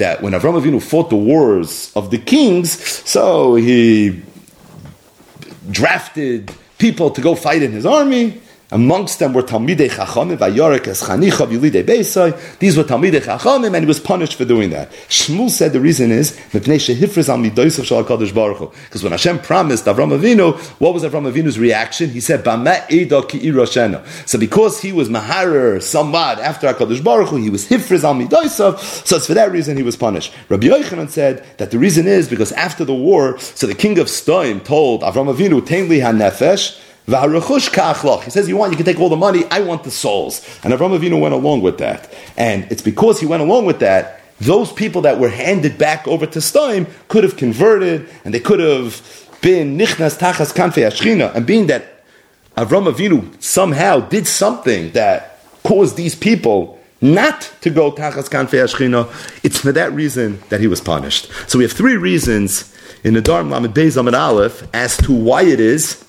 that when Avram Avinu fought the wars of the kings, so he drafted people to go fight in his army. Amongst them were Talmidei Chachamim, Vayorek as Chanicha Yulidei Beisai. These were Talmidei Chachamim, and he was punished for doing that. Shmuel said the reason is. Because when Hashem promised Avram Avinu, what was Avram Avinu's reaction? He said, Bama So because he was Maharer somewhat after Hakadosh Baruch Hu, he was Hifriz Al Midoisav. So it's for that reason he was punished. Rabbi Yochanan said that the reason is because after the war, so the king of Stoim told Avram Avinu, Tainli HaNefesh. He says, "You want? You can take all the money. I want the souls." And Avram Avinu went along with that, and it's because he went along with that. Those people that were handed back over to Stoim could have converted, and they could have been nichnas tachas kanfei ashchina. And being that Avram Avinu somehow did something that caused these people not to go tachas kanfei ashchina, it's for that reason that he was punished. So we have three reasons in the Dharm Lamed Beis Aleph as to why it is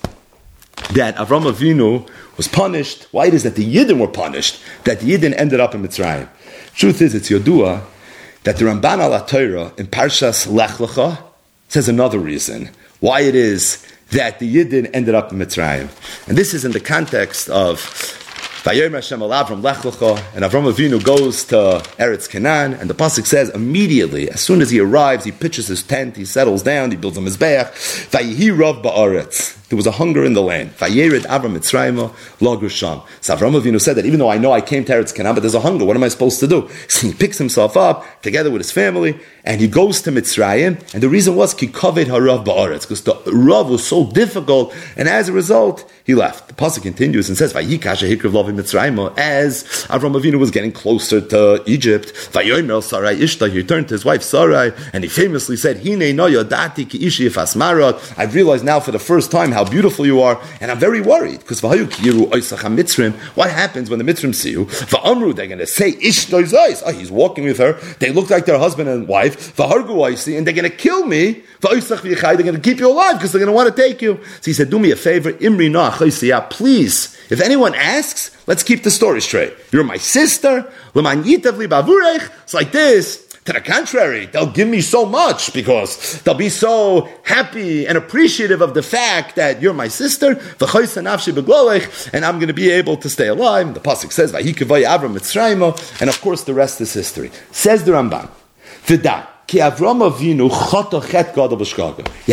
that Avram Avinu was punished. Why it is that the Yidden were punished, that the Yidden ended up in Mitzrayim. Truth is, it's Yodua that the Ramban al Torah in Parshas Lech Lecha says another reason why it is that the Yidden ended up in Mitzrayim. And this is in the context of Vayom Lech Lecha, and Avram Avinu goes to Eretz Canaan, and the pasuk says immediately, as soon as he arrives, he pitches his tent, he settles down, he builds a mizbeach. Vayihi Ba'aretz. There was a hunger in the land. Vayered. So Avram Avinu said that even though I know I came to Eretz Canaan, but there's a hunger. What am I supposed to do? So he picks himself up together with his family, and he goes to Mitzrayim. And the reason was kikovet harav ba'aretz because the rav was so difficult, and as a result, he left. The pasuk continues and says, "Vayikasha hikrav lovim Mitzrayim." As Avram Avinu was getting closer to Egypt, Vayomer Sarai Ishta, he turned to his wife Sarai, and he famously said, "Hine no yodati ki ishi ifasmarot." I've realized now for the first time how beautiful you are, and I'm very worried because. What happens when the Mitzrim see you? Va'amru, they're going to say Ishta Oh, he's walking with her. They look like their husband and wife life, and they're going to kill me, they're going to keep you alive because they're going to want to take you. So he said, do me a favor, Imri please, if anyone asks, let's keep the story straight. You're my sister, it's like this. To the contrary, they'll give me so much because they'll be so happy and appreciative of the fact that you're my sister, and I'm going to be able to stay alive. The Pasuk says, and of course the rest is history. Says the Ramban. You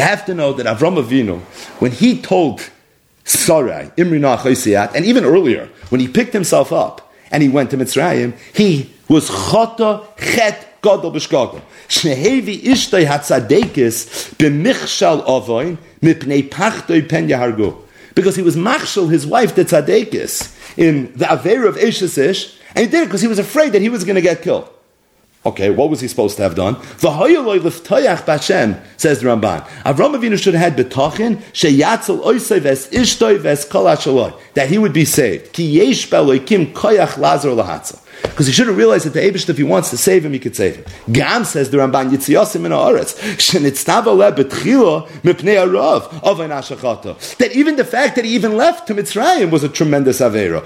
have to know that Avram Avinu, when he told Sarai, Imri and even earlier, when he picked himself up and he went to Mitzrayim, he was chata chet gadol b'shkaga. Shnehevi ishtay hatzadekis b'michshal avoin mipnei pachtoi pen yahargu. Because he was machshal his wife, the tzadekis, in the Aver of Eshesish, and he did it because he was afraid that he was going to get killed. Okay, what was he supposed to have done? says the Ramban. Avram Avinu should have had betachin sheyatzel oisei ves ishtoi ves kol that he would be saved. Ki yesh beloikim koyach lazar lahatzel. Because he should have realized that the Abish, if he wants to save him, he could save him. Gam says the Ramban, Yitziyasim in Haaretz. That even the fact that he even left to Mitzrayim was a tremendous avera.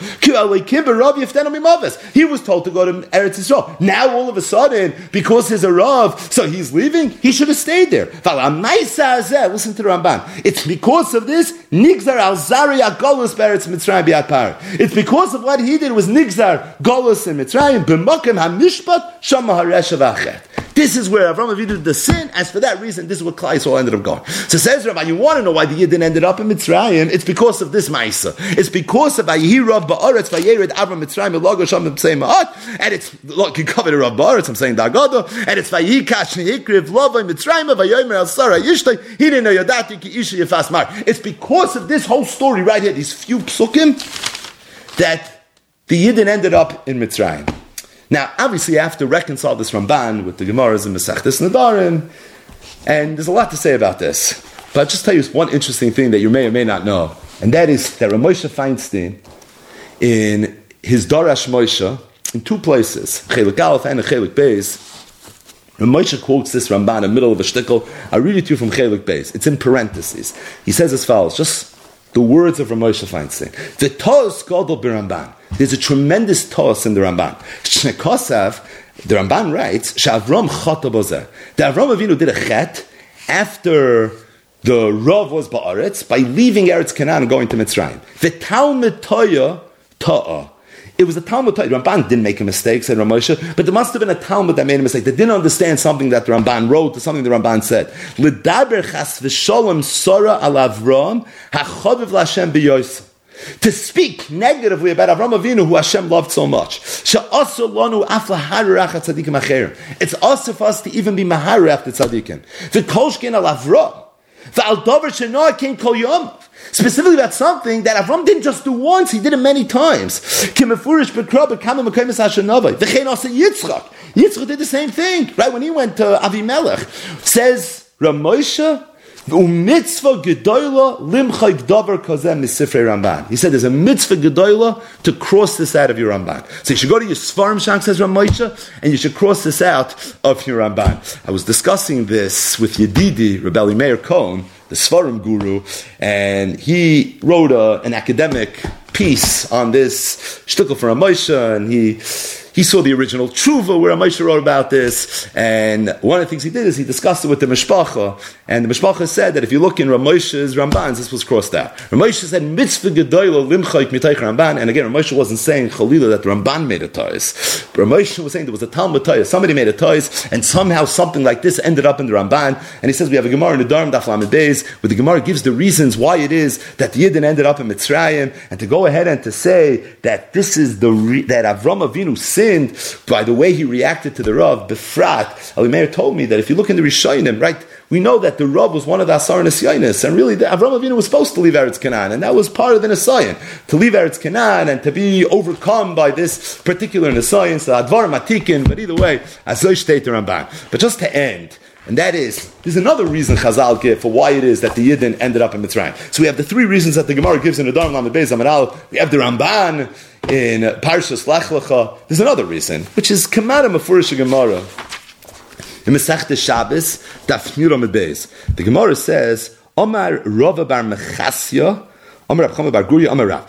He was told to go to Eretz Yisrael. Now all of a sudden, because he's a rav, so he's leaving, he should have stayed there. Listen to the Ramban. It's because of this, It's because of what he did was Nigzar Golus in Mitzrayim. This is where Avram Avinu did the sin. As for that reason, this is what Klai all ended up going. So says Rabbi, you want to know why the Yidden ended up in Mitzrayim? It's because of this Maisa. It's because of Vayihi Rav Ba'aretz Vayered Avram Mitzrayim Elogo Sham Ma'at, and it's look you covered Rav Ba'aretz. I'm saying Dagado, and it's Vayihi Kash Nehikriv Lovay Mitzrayim Vayomer El Sarah Yishtay. He didn't know Yadati Ki Isha Yefas Mar. It's because of this whole story right here, these few psukim, that the Yidden ended up in Mitzrayim. Now, obviously, I have to reconcile this Ramban with the Gemara's and Masechtas Nedarim, and there's a lot to say about this. But I'll just tell you one interesting thing that you may or may not know, and that is that Ramosha Feinstein, in his Darash Moshe, in two places, Chelik Aleph and Chelik Beis, Ramosha quotes this Ramban in the middle of a shtickle. I read it to you from Chelik Beis. It's in parentheses. He says as follows, just the words of Ramosha Feinstein. The Tos Godel Biramban. There's a tremendous toss in the Ramban. Shnekosav, the Ramban writes, Shavrom chotabozeh. The Avram Avinu did a chet after the Rav was Ba'aretz by leaving Eretz Canaan and going to Mitzrayim. The Talmud Toya Ta'a. It was a Talmud. Ramban didn't make a mistake, said Ramosha, but there must have been a Talmud that made a mistake. They didn't understand something that the Ramban wrote, or something the Ramban said. L'daber chas v'sholem sora al Avram hachoviv l'Hashem to speak negatively about Avram Avinu, who Hashem loved so much. It's also for us to even be maharach the tzaddikim. The kolshkin al Avram. Specifically about something that Avram didn't just do once, he did it many times. Yitzchak did the same thing, right? When he went to Avimelech. Says Ramosha, mitzvah gedoyla limchay gdover kozem misifrei Ramban. He said there's a mitzvah gedoyla to cross this out of your Ramban. So you should go to your Svarim Shank says Ramosha, and you should cross this out of your Ramban. I was discussing this with Yedidi, Rebelli Meir Cohen, the Svarim guru, and he wrote a, an academic piece on this shtickle for Ramosha, and he he saw the original Truva where Moshe wrote about this, and one of the things he did is he discussed it with the Mishpacha, and the Mishpacha said that if you look in Ramoshe's Rambans, this was crossed out. Ramoshe said mitzvah gedoyla limchayk mitaych Ramban, and again Ramoshe wasn't saying Chalila that Ramban made a toys. Ramoshe was saying there was a Talmud toys, somebody made a toys, and somehow something like this ended up in the Ramban, and he says we have a Gemara in the Dharm Daf Beis, where the Gemara gives the reasons why it is that the Yidden ended up in Mitzrayim, and to go ahead and to say that this is the re- that Avram Avinu sinned by the way he reacted to the Rav, Befrat, Alimeir told me that if you look in the Rishonim, right, we know that the Rav was one of the Asar Nisyonis, and really the Avram Avinu was supposed to leave Eretz Canaan, and that was part of the Nisayan, to leave Eretz Canaan and to be overcome by this particular Nisayan, so Advar Matikin, but either way, Azoy Shteit Ramban. But just to end, and that is, there's another reason Chazal give for why it is that the Yidden ended up in Mitzrayim. So we have the three reasons that the Gemara gives in the Dharm Lamed Beis Amaral. We have the Ramban in Parshas Lech Lecha. There's another reason, which is Kamara Mefurish Gemara. In Masech Shabbos, Daf Nira Beis. The Gemara says, Omar Rava Bar Mechasya, Omar Abchama Bar Gurya, Omar Rav.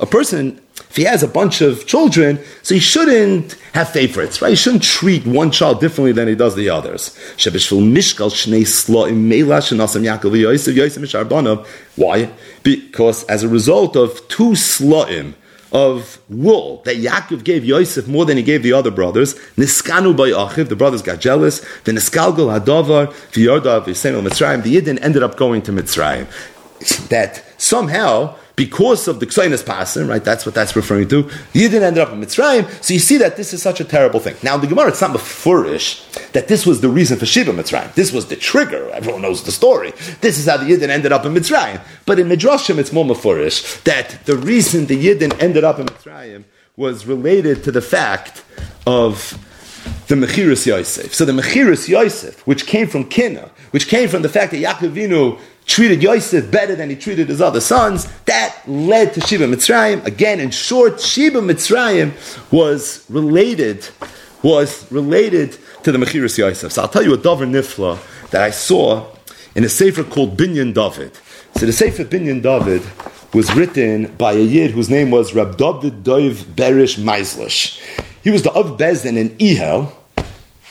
A person if he has a bunch of children, so he shouldn't have favorites, right? He shouldn't treat one child differently than he does the others. Why? Because as a result of two sla'im, of wool that Yaakov gave Yosef more than he gave the other brothers. Niskanu Achiv, the brothers got jealous. Then the Niskalgal Hadavar, V'yordav, Yisrael Mitzrayim, the Yidden ended up going to Mitzrayim. That somehow because of the Ksainas Pasim, right? That's what that's referring to. You didn't end up in Mitzrayim, so you see that this is such a terrible thing. Now, the Gemara, it's not mafurish that this was the reason for Shiva Mitzrayim. This was the trigger. Everyone knows the story. This is how the Yidden ended up in Mitzrayim. But in Midrashim, it's more mafurish that the reason the Yidden ended up in Mitzrayim was related to the fact of the Mechiris Yosef. So the Mechiris Yosef, which came from Kina, which came from the fact that Yaakov treated Yosef better than he treated his other sons, that led to Shiva Mitzrayim. Again, in short, Shiva Mitzrayim was related, was related to the Mechiris Yosef. So I'll tell you a Dover Nifla that I saw in a sefer called Binyan David. So the sefer Binyan David was written by a Yid whose name was Rab David Dov Berish Meislish. He was the Av Bezdin in Ehel,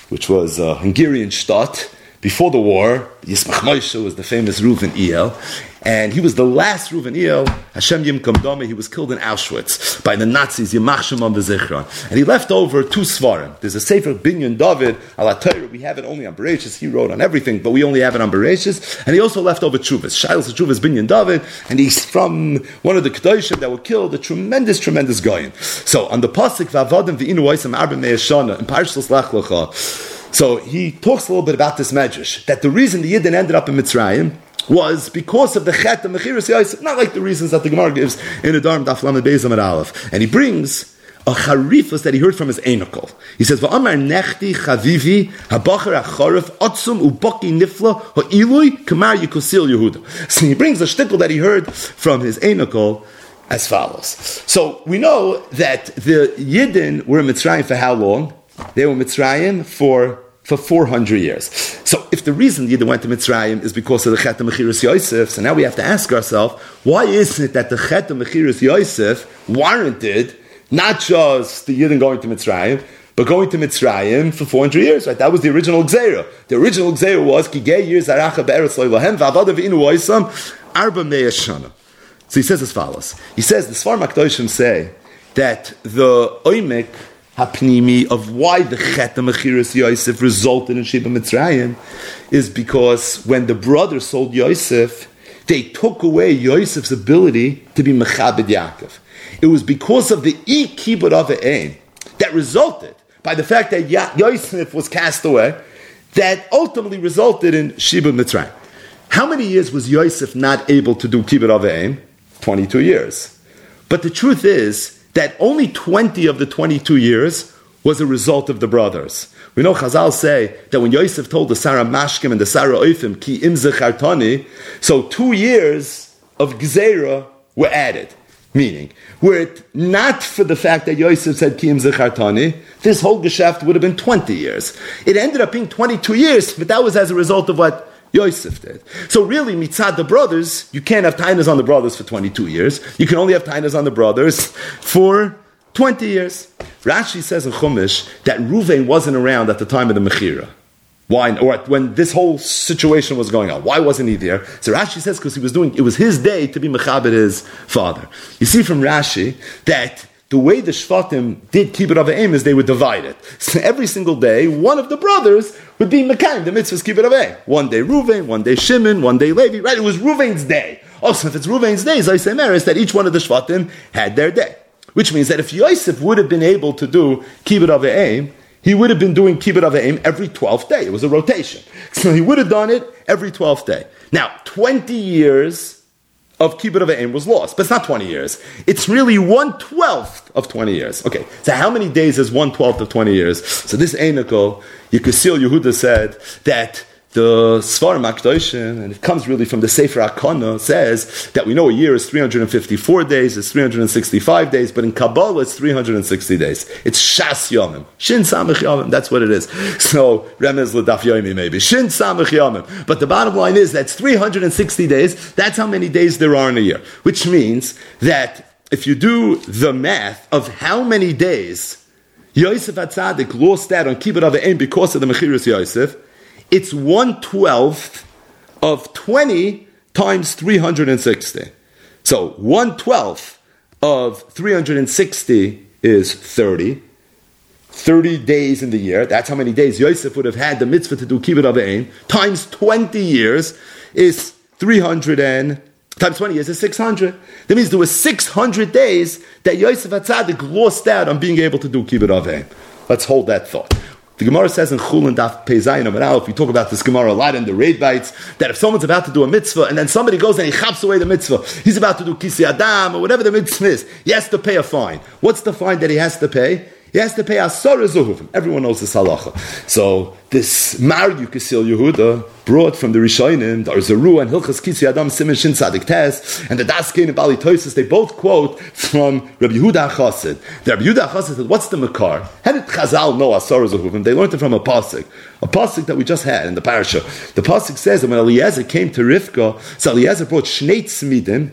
which was a Hungarian state, before the war, Yismach Moshe was the famous Reuven El, and he was the last Reuven El, Hashem Yim Dome, he was killed in Auschwitz by the Nazis, Yimach on the Zichron. And he left over two Svarim. There's a Sefer Binyan David, Al we have it only on Bereshis, he wrote on everything, but we only have it on Bereshis, and he also left over Chuvas. Shilas Chuvas Binyan David, and he's from one of the Kedoshim that were killed, a tremendous, tremendous guy. So on the Pasik, Vavadim V'inu Oisam Arba Me'eshana, in Parshas Lech Lecha, so he talks a little bit about this medrash that the reason the Yidden ended up in Mitzrayim was because of the chet and mechiras Yosef, not like the reasons that the Gemara gives in the Dharm Daf Lamed Beis Aleph. And he brings a charifus that he heard from his Einokol. He says, "Va'amar nechti chavivi habachar acharif otzum ubaki nifla ha'ilui kamar yikosil Yehuda." So he brings a shtickle that he heard from his Einokol as follows. So we know that the Yidden were in Mitzrayim for how long? They were Mitzrayim for for 400 years. So if the reason Yidden went to Mitzrayim is because of the Chet Mechiris Yosef, so now we have to ask ourselves, why is it that the Chet Mechiris Yosef warranted not just the Yidden going to Mitzrayim, but going to Mitzrayim for 400 years, right? That was the original Gzeira. The original Gzeira was, Kigei years Aracha Be'eretz Loilahem, V'avadav Inu Oisam, Arba. So he says as follows. He says, the Svar Makdoshim say that the Oimik hapnimi of why the Chet Mechiris Yosef resulted in Sheba Mitzrayim is because when the brothers sold Yosef, they took away Yosef's ability to be Mechabed Yaakov. It was because of the E Kibbut of Ein that resulted by the fact that Yosef was cast away that ultimately resulted in Sheba Mitzrayim. How many years was Yosef not able to do Kibbut of Ein? 22 years. But the truth is, that only 20 of the 22 years was a result of the brothers. We know Chazal say that when Yosef told the Sarah Mashkim and the Sarah Oifim, Ki im zechartani, so two years of Gzeira were added. Meaning, were it not for the fact that Yosef said Ki im zechartani, this whole geschäft would have been 20 years. It ended up being 22 years, but that was as a result of what Yosef did. So really, mitzad the brothers, you can't have tainas on the brothers for 22 years. You can only have tainas on the brothers for 20 years. Rashi says in Chumash that Ruvain wasn't around at the time of the Mechira. Why, or when this whole situation was going on, why wasn't he there? So Rashi says because he was doing, it was his day to be Mechabed his father. You see from Rashi that the way the Shvatim did Kibbut Avayim is they would divide it. So every single day, one of the brothers would be Mekayim, the mitzvahs Kibbut Avayim. One day Ruvain, one day Shimon, one day Levi, right? It was Ruvain's day. Also, if it's Ruvain's day, I say Maris, that each one of the Shvatim had their day. Which means that if Yosef would have been able to do Kibbut Avayim, he would have been doing Kibbut Avayim every 12th day. It was a rotation. So he would have done it every 12th day. Now, 20 years of Kibbut Avayim was lost. But it's not 20 years. It's really 1 12th of 20 years. Okay, so how many days is 1 12th of 20 years? So this Einikel, Yekusil Yehuda said that the Svar Makdoshim, and it comes really from the Sefer Akana, says that we know a year is 354 days, it's 365 days, but in Kabbalah it's 360 days. It's Shas Yomim. Shin Samach Yomim, that's what it is. So, Remez L'daf Yomi maybe. Shin Samach Yomim. But the bottom line is that's 360 days, that's how many days there are in a year. Which means that if you do the math of how many days Yosef Atzadik lost out on Kibbut Avim because of the Mechiris Yosef, it's one twelfth of 20 times 360. So one twelfth of 360 is 30. 30 days in the year, that's how many days Yosef would have had the mitzvah to do kibbut Avim, times 20 years is 300 and, times 20 years is 600. That means there were 600 days that Yosef HaTzadik lost out on being able to do kibbut Avim. Let's hold that thought. The Gemara says in Chulin Daf Pezayin Amar if we talk about this Gemara a lot in the raid bites, that if someone's about to do a mitzvah and then somebody goes and he chops away the mitzvah, he's about to do kisi adam or whatever the mitzvah is, he has to pay a fine. What's the fine that he has to pay? He has to pay Asara Zuhuvim. Everyone knows this halacha. So this Mar Yukisil Yehuda brought from the Rishonim, the Arzaru and Hilchas Kisi Adam Simon Shin Tzadik Tes, and the Daskin and Bali Toises, they both quote from Rabbi Yehuda Chassid. The Rabbi Yehuda Chassid said, what's the Makar? How did Chazal know Asara Zuhuvim? They learned it from a Pasik. A Pasik that we just had in the parasha. The Pasik says that when Eliezer came to Rivka, so Eliezer brought Shnei Tzmidim,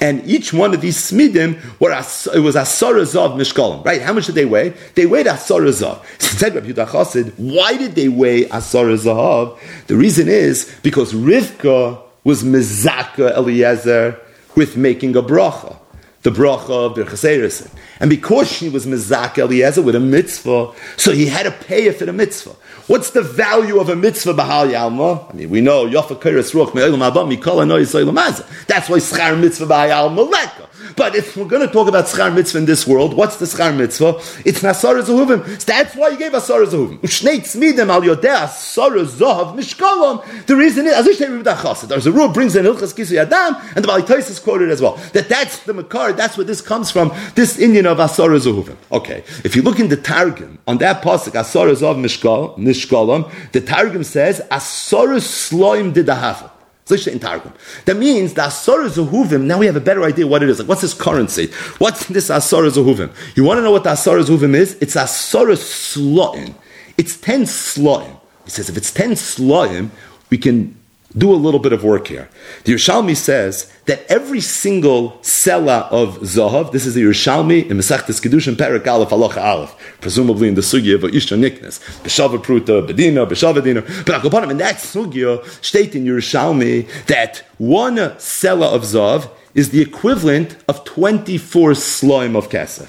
And each one of these smidim were as, it was asara zav mishkalim, right? How much did they weigh? They weighed asara zav. Said Rabbi Yehuda Chassid, why did they weigh asara zav? The reason is because Rivka was mezaka Eliezer with making a bracha the bracha of Birchas And because she was Mizak Eliezer with a mitzvah, so he had to pay her for the mitzvah. What's the value of a mitzvah Bahal Yalma? I mean, we know Yafa Kairas Ruch Me'elam Abba Mikol Anoy That's why Schar Mitzvah Bahal Yalma. But if we're going to talk about schar mitzvah in this world, what's the schar mitzvah? It's nasar zehuvim. That's why he gave us asar zehuvim. Ushnei tzmidim al yodeh asar zahav mishkolom. The reason is, as I say, there's a rule brings in Hilchas Kisu Yadam, and the Balitais is quoted as well. That that's the makar, that's where this comes from, this Indian of asar zehuvim. Okay, if you look in the Targum, on that pasuk, asar zahav mishkolom, the Targum says, asar sloim didahafa. That means the Asara Zahuvim, now we have a better idea what it is. Like, what's this currency? What's this Asara Zahuvim? You want to know what the Asara Zahuvim is? It's Asara Sloim. It's 10 Sloim. He says if it's 10 Sloim, we can do a little bit of work here. The Yerushalmi says that every single sela of Zahav, this is the Yerushalmi in Mesachtes Kedushin Perak Aleph Halacha Aleph, presumably in the Sugya of Isha Niknes, Beshava Pruta, Bedina, Beshava Dina, but Akopanim, in that Sugya, state in Yerushalmi that one sela of Zahav is the equivalent of 24 slime of Kesef.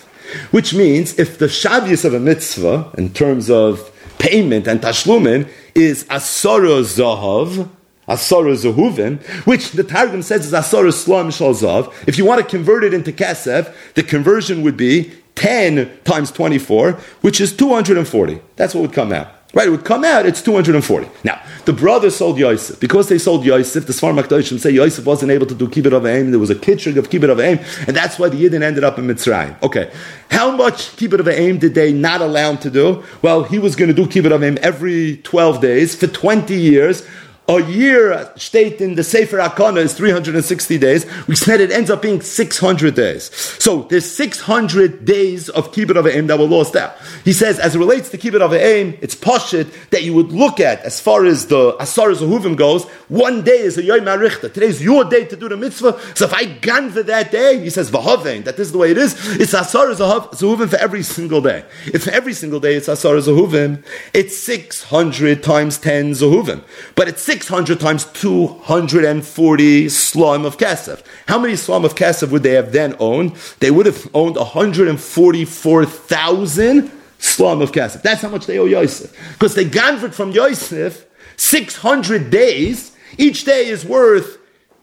Which means if the shavius of a mitzvah, in terms of payment and tashlumin, is asara zahav, Asara Zahuvim, which the Targum says is Asara Slam Shalzav. If you want to convert it into Kesef, the conversion would be 10 times 24, which is 240. That's what would come out. Right, it would come out, it's 240. Now, the brothers sold Yosef. Because they sold Yosef, the Sfar Makdoshim say Yosef wasn't able to do Kibbut of Aim. There was a kitching of Kibbut of Aim, and that's why the Yidden ended up in Mitzrayim. Okay, how much Kibbut of Aim did they not allow him to do? Well, he was going to do Kibbut of Aim every 12 days for 20 years a year state in the Sefer Akana is 360 days. We said it ends up being 600 days. So there's 600 days of Kibbut of Aim that were lost out. He says, as it relates to Kibbut of Aim, it's poshit that you would look at as far as the Asar Zahuvim goes. One day is a Yom Arichta. Today's your day to do the mitzvah. So if I gan for that day, he says, Vahavein, that this is the way it is. It's Asar Zahuvim for every single day. If every single day it's Asar Zahuvim, it's 600 times 10 Zahuvim. But it's 600 times 240 slum of Kesef. How many slum of Kesef would they have then owned? They would have owned 144,000 slum of Kesef. That's how much they owe Yosef. Because they ganvered from Yosef 600 days. Each day is worth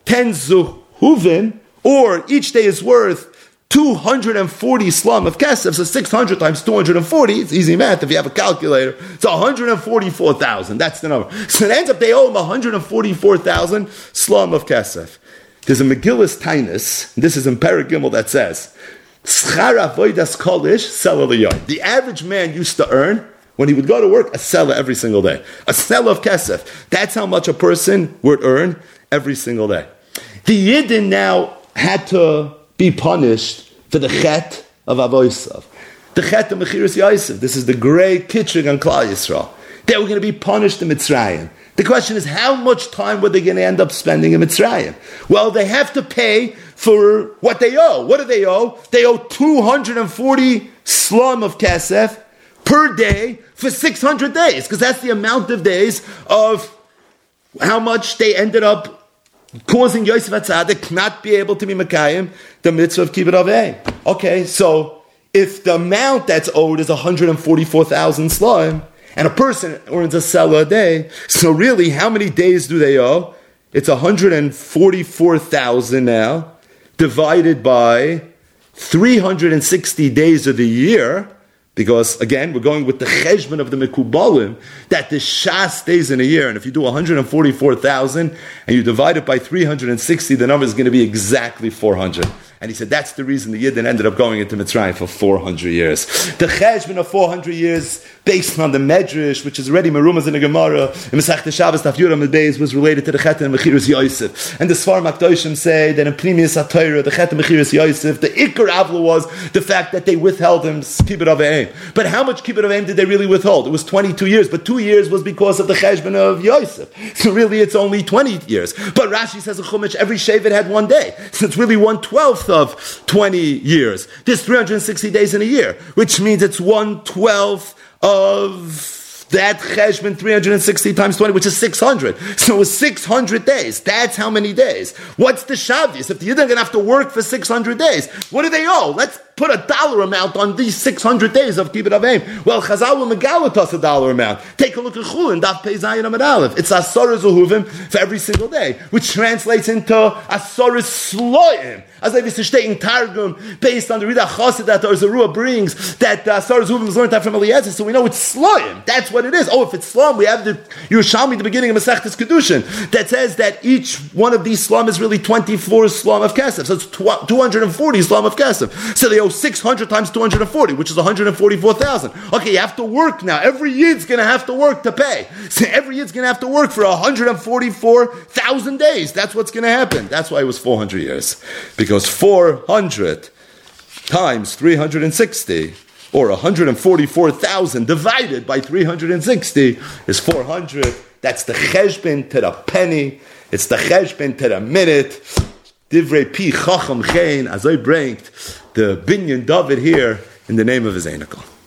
10 zuhuvin, or each day is worth 240 slum of kesef, so 600 times 240, it's easy math if you have a calculator. It's 144,000. That's the number. So it ends up they owe him 144,000 slum of kesef. There's a Megillus Tainus, this is in Paragimel that says, The average man used to earn when he would go to work a seller every single day. A seller of kesef. That's how much a person would earn every single day. The Yidden now had to be punished for the chet of Avoisav. The chet of Mechiris Yosef. This is the great kitchen on Klal Yisrael. They were going to be punished in Mitzrayim. The question is, how much time were they going to end up spending in Mitzrayim? Well, they have to pay for what they owe. What do they owe? They owe 240 slum of kesef per day for 600 days, because that's the amount of days of how much they ended up causing Yosef Atzadik not be able to be Makayim the mitzvah of Kibbut Avei. Okay, so if the amount that's owed is 144,000 slime, and a person earns a selah a day, so really, how many days do they owe? It's 144,000 now, divided by 360 days of the year, because again, we're going with the cheshbon of the Mekubalim, that the Shas stays in a year. And if you do 144,000 and you divide it by 360, the number is going to be exactly 400. And he said that's the reason the Yidden ended up going into Mitzrayim for 400 years. The cheshbon of 400 years, based on the Medrash, which is already Merumas in the Gemara, in Masech Shabbos Taf Yuram Beis, was related to the Chet and Mechirus Yosef. And the Svar Makdoshim say that in Primius HaTorah, the Chet and Mechirus Yosef, the Iker Avla was the fact that they withheld him Kibbut Aveim. Aim. But how much Kibbut of Aim did they really withhold? It was 22 years, but two years was because of the Cheshbon of Yosef. So really it's only 20 years. But Rashi says Chumash, every Shevet had one day. So it's really one twelfth of 20 years. There's 360 days in a year, which means it's one twelfth of that cheshbon 360 times 20, which is 600. So it was 600 days. That's how many days. What's the Shabbos? If the Yidden are going to have to work for 600 days, what do they owe? Let's put a dollar amount on these 600 days of Kibbut Avim. Well, Chazal will megalit us a dollar amount. Take a look at Chulin, Daf Pei Zayin Amad Aleph. It's Asoris Uhuvim for every single day, which translates into Asoris Sloim. As I to in Targum, based on the Rida Chosid that the Zerua brings, that Asoris Uhuvim is learned that from Eliezer, so we know it's Sloim. That's what it is. Oh, if it's Slum, we have the Yerushalmi, the beginning of Masechtas Kedushin, that says that each one of these Slum is really 24 Slum of Kesef. So it's 240 Slum of Kesef. So they 600 times 240, which is 144,000. Okay, you have to work now. Every yid's going to have to work to pay. So every yid's going to have to work for 144,000 days. That's what's going to happen. That's why it was 400 years. Because 400 times 360 or 144,000 divided by 360 is 400. That's the cheshbin to the penny. It's the cheshbin to the minute. Divrei pi chacham as I the binyan David here in the name of his Einikel.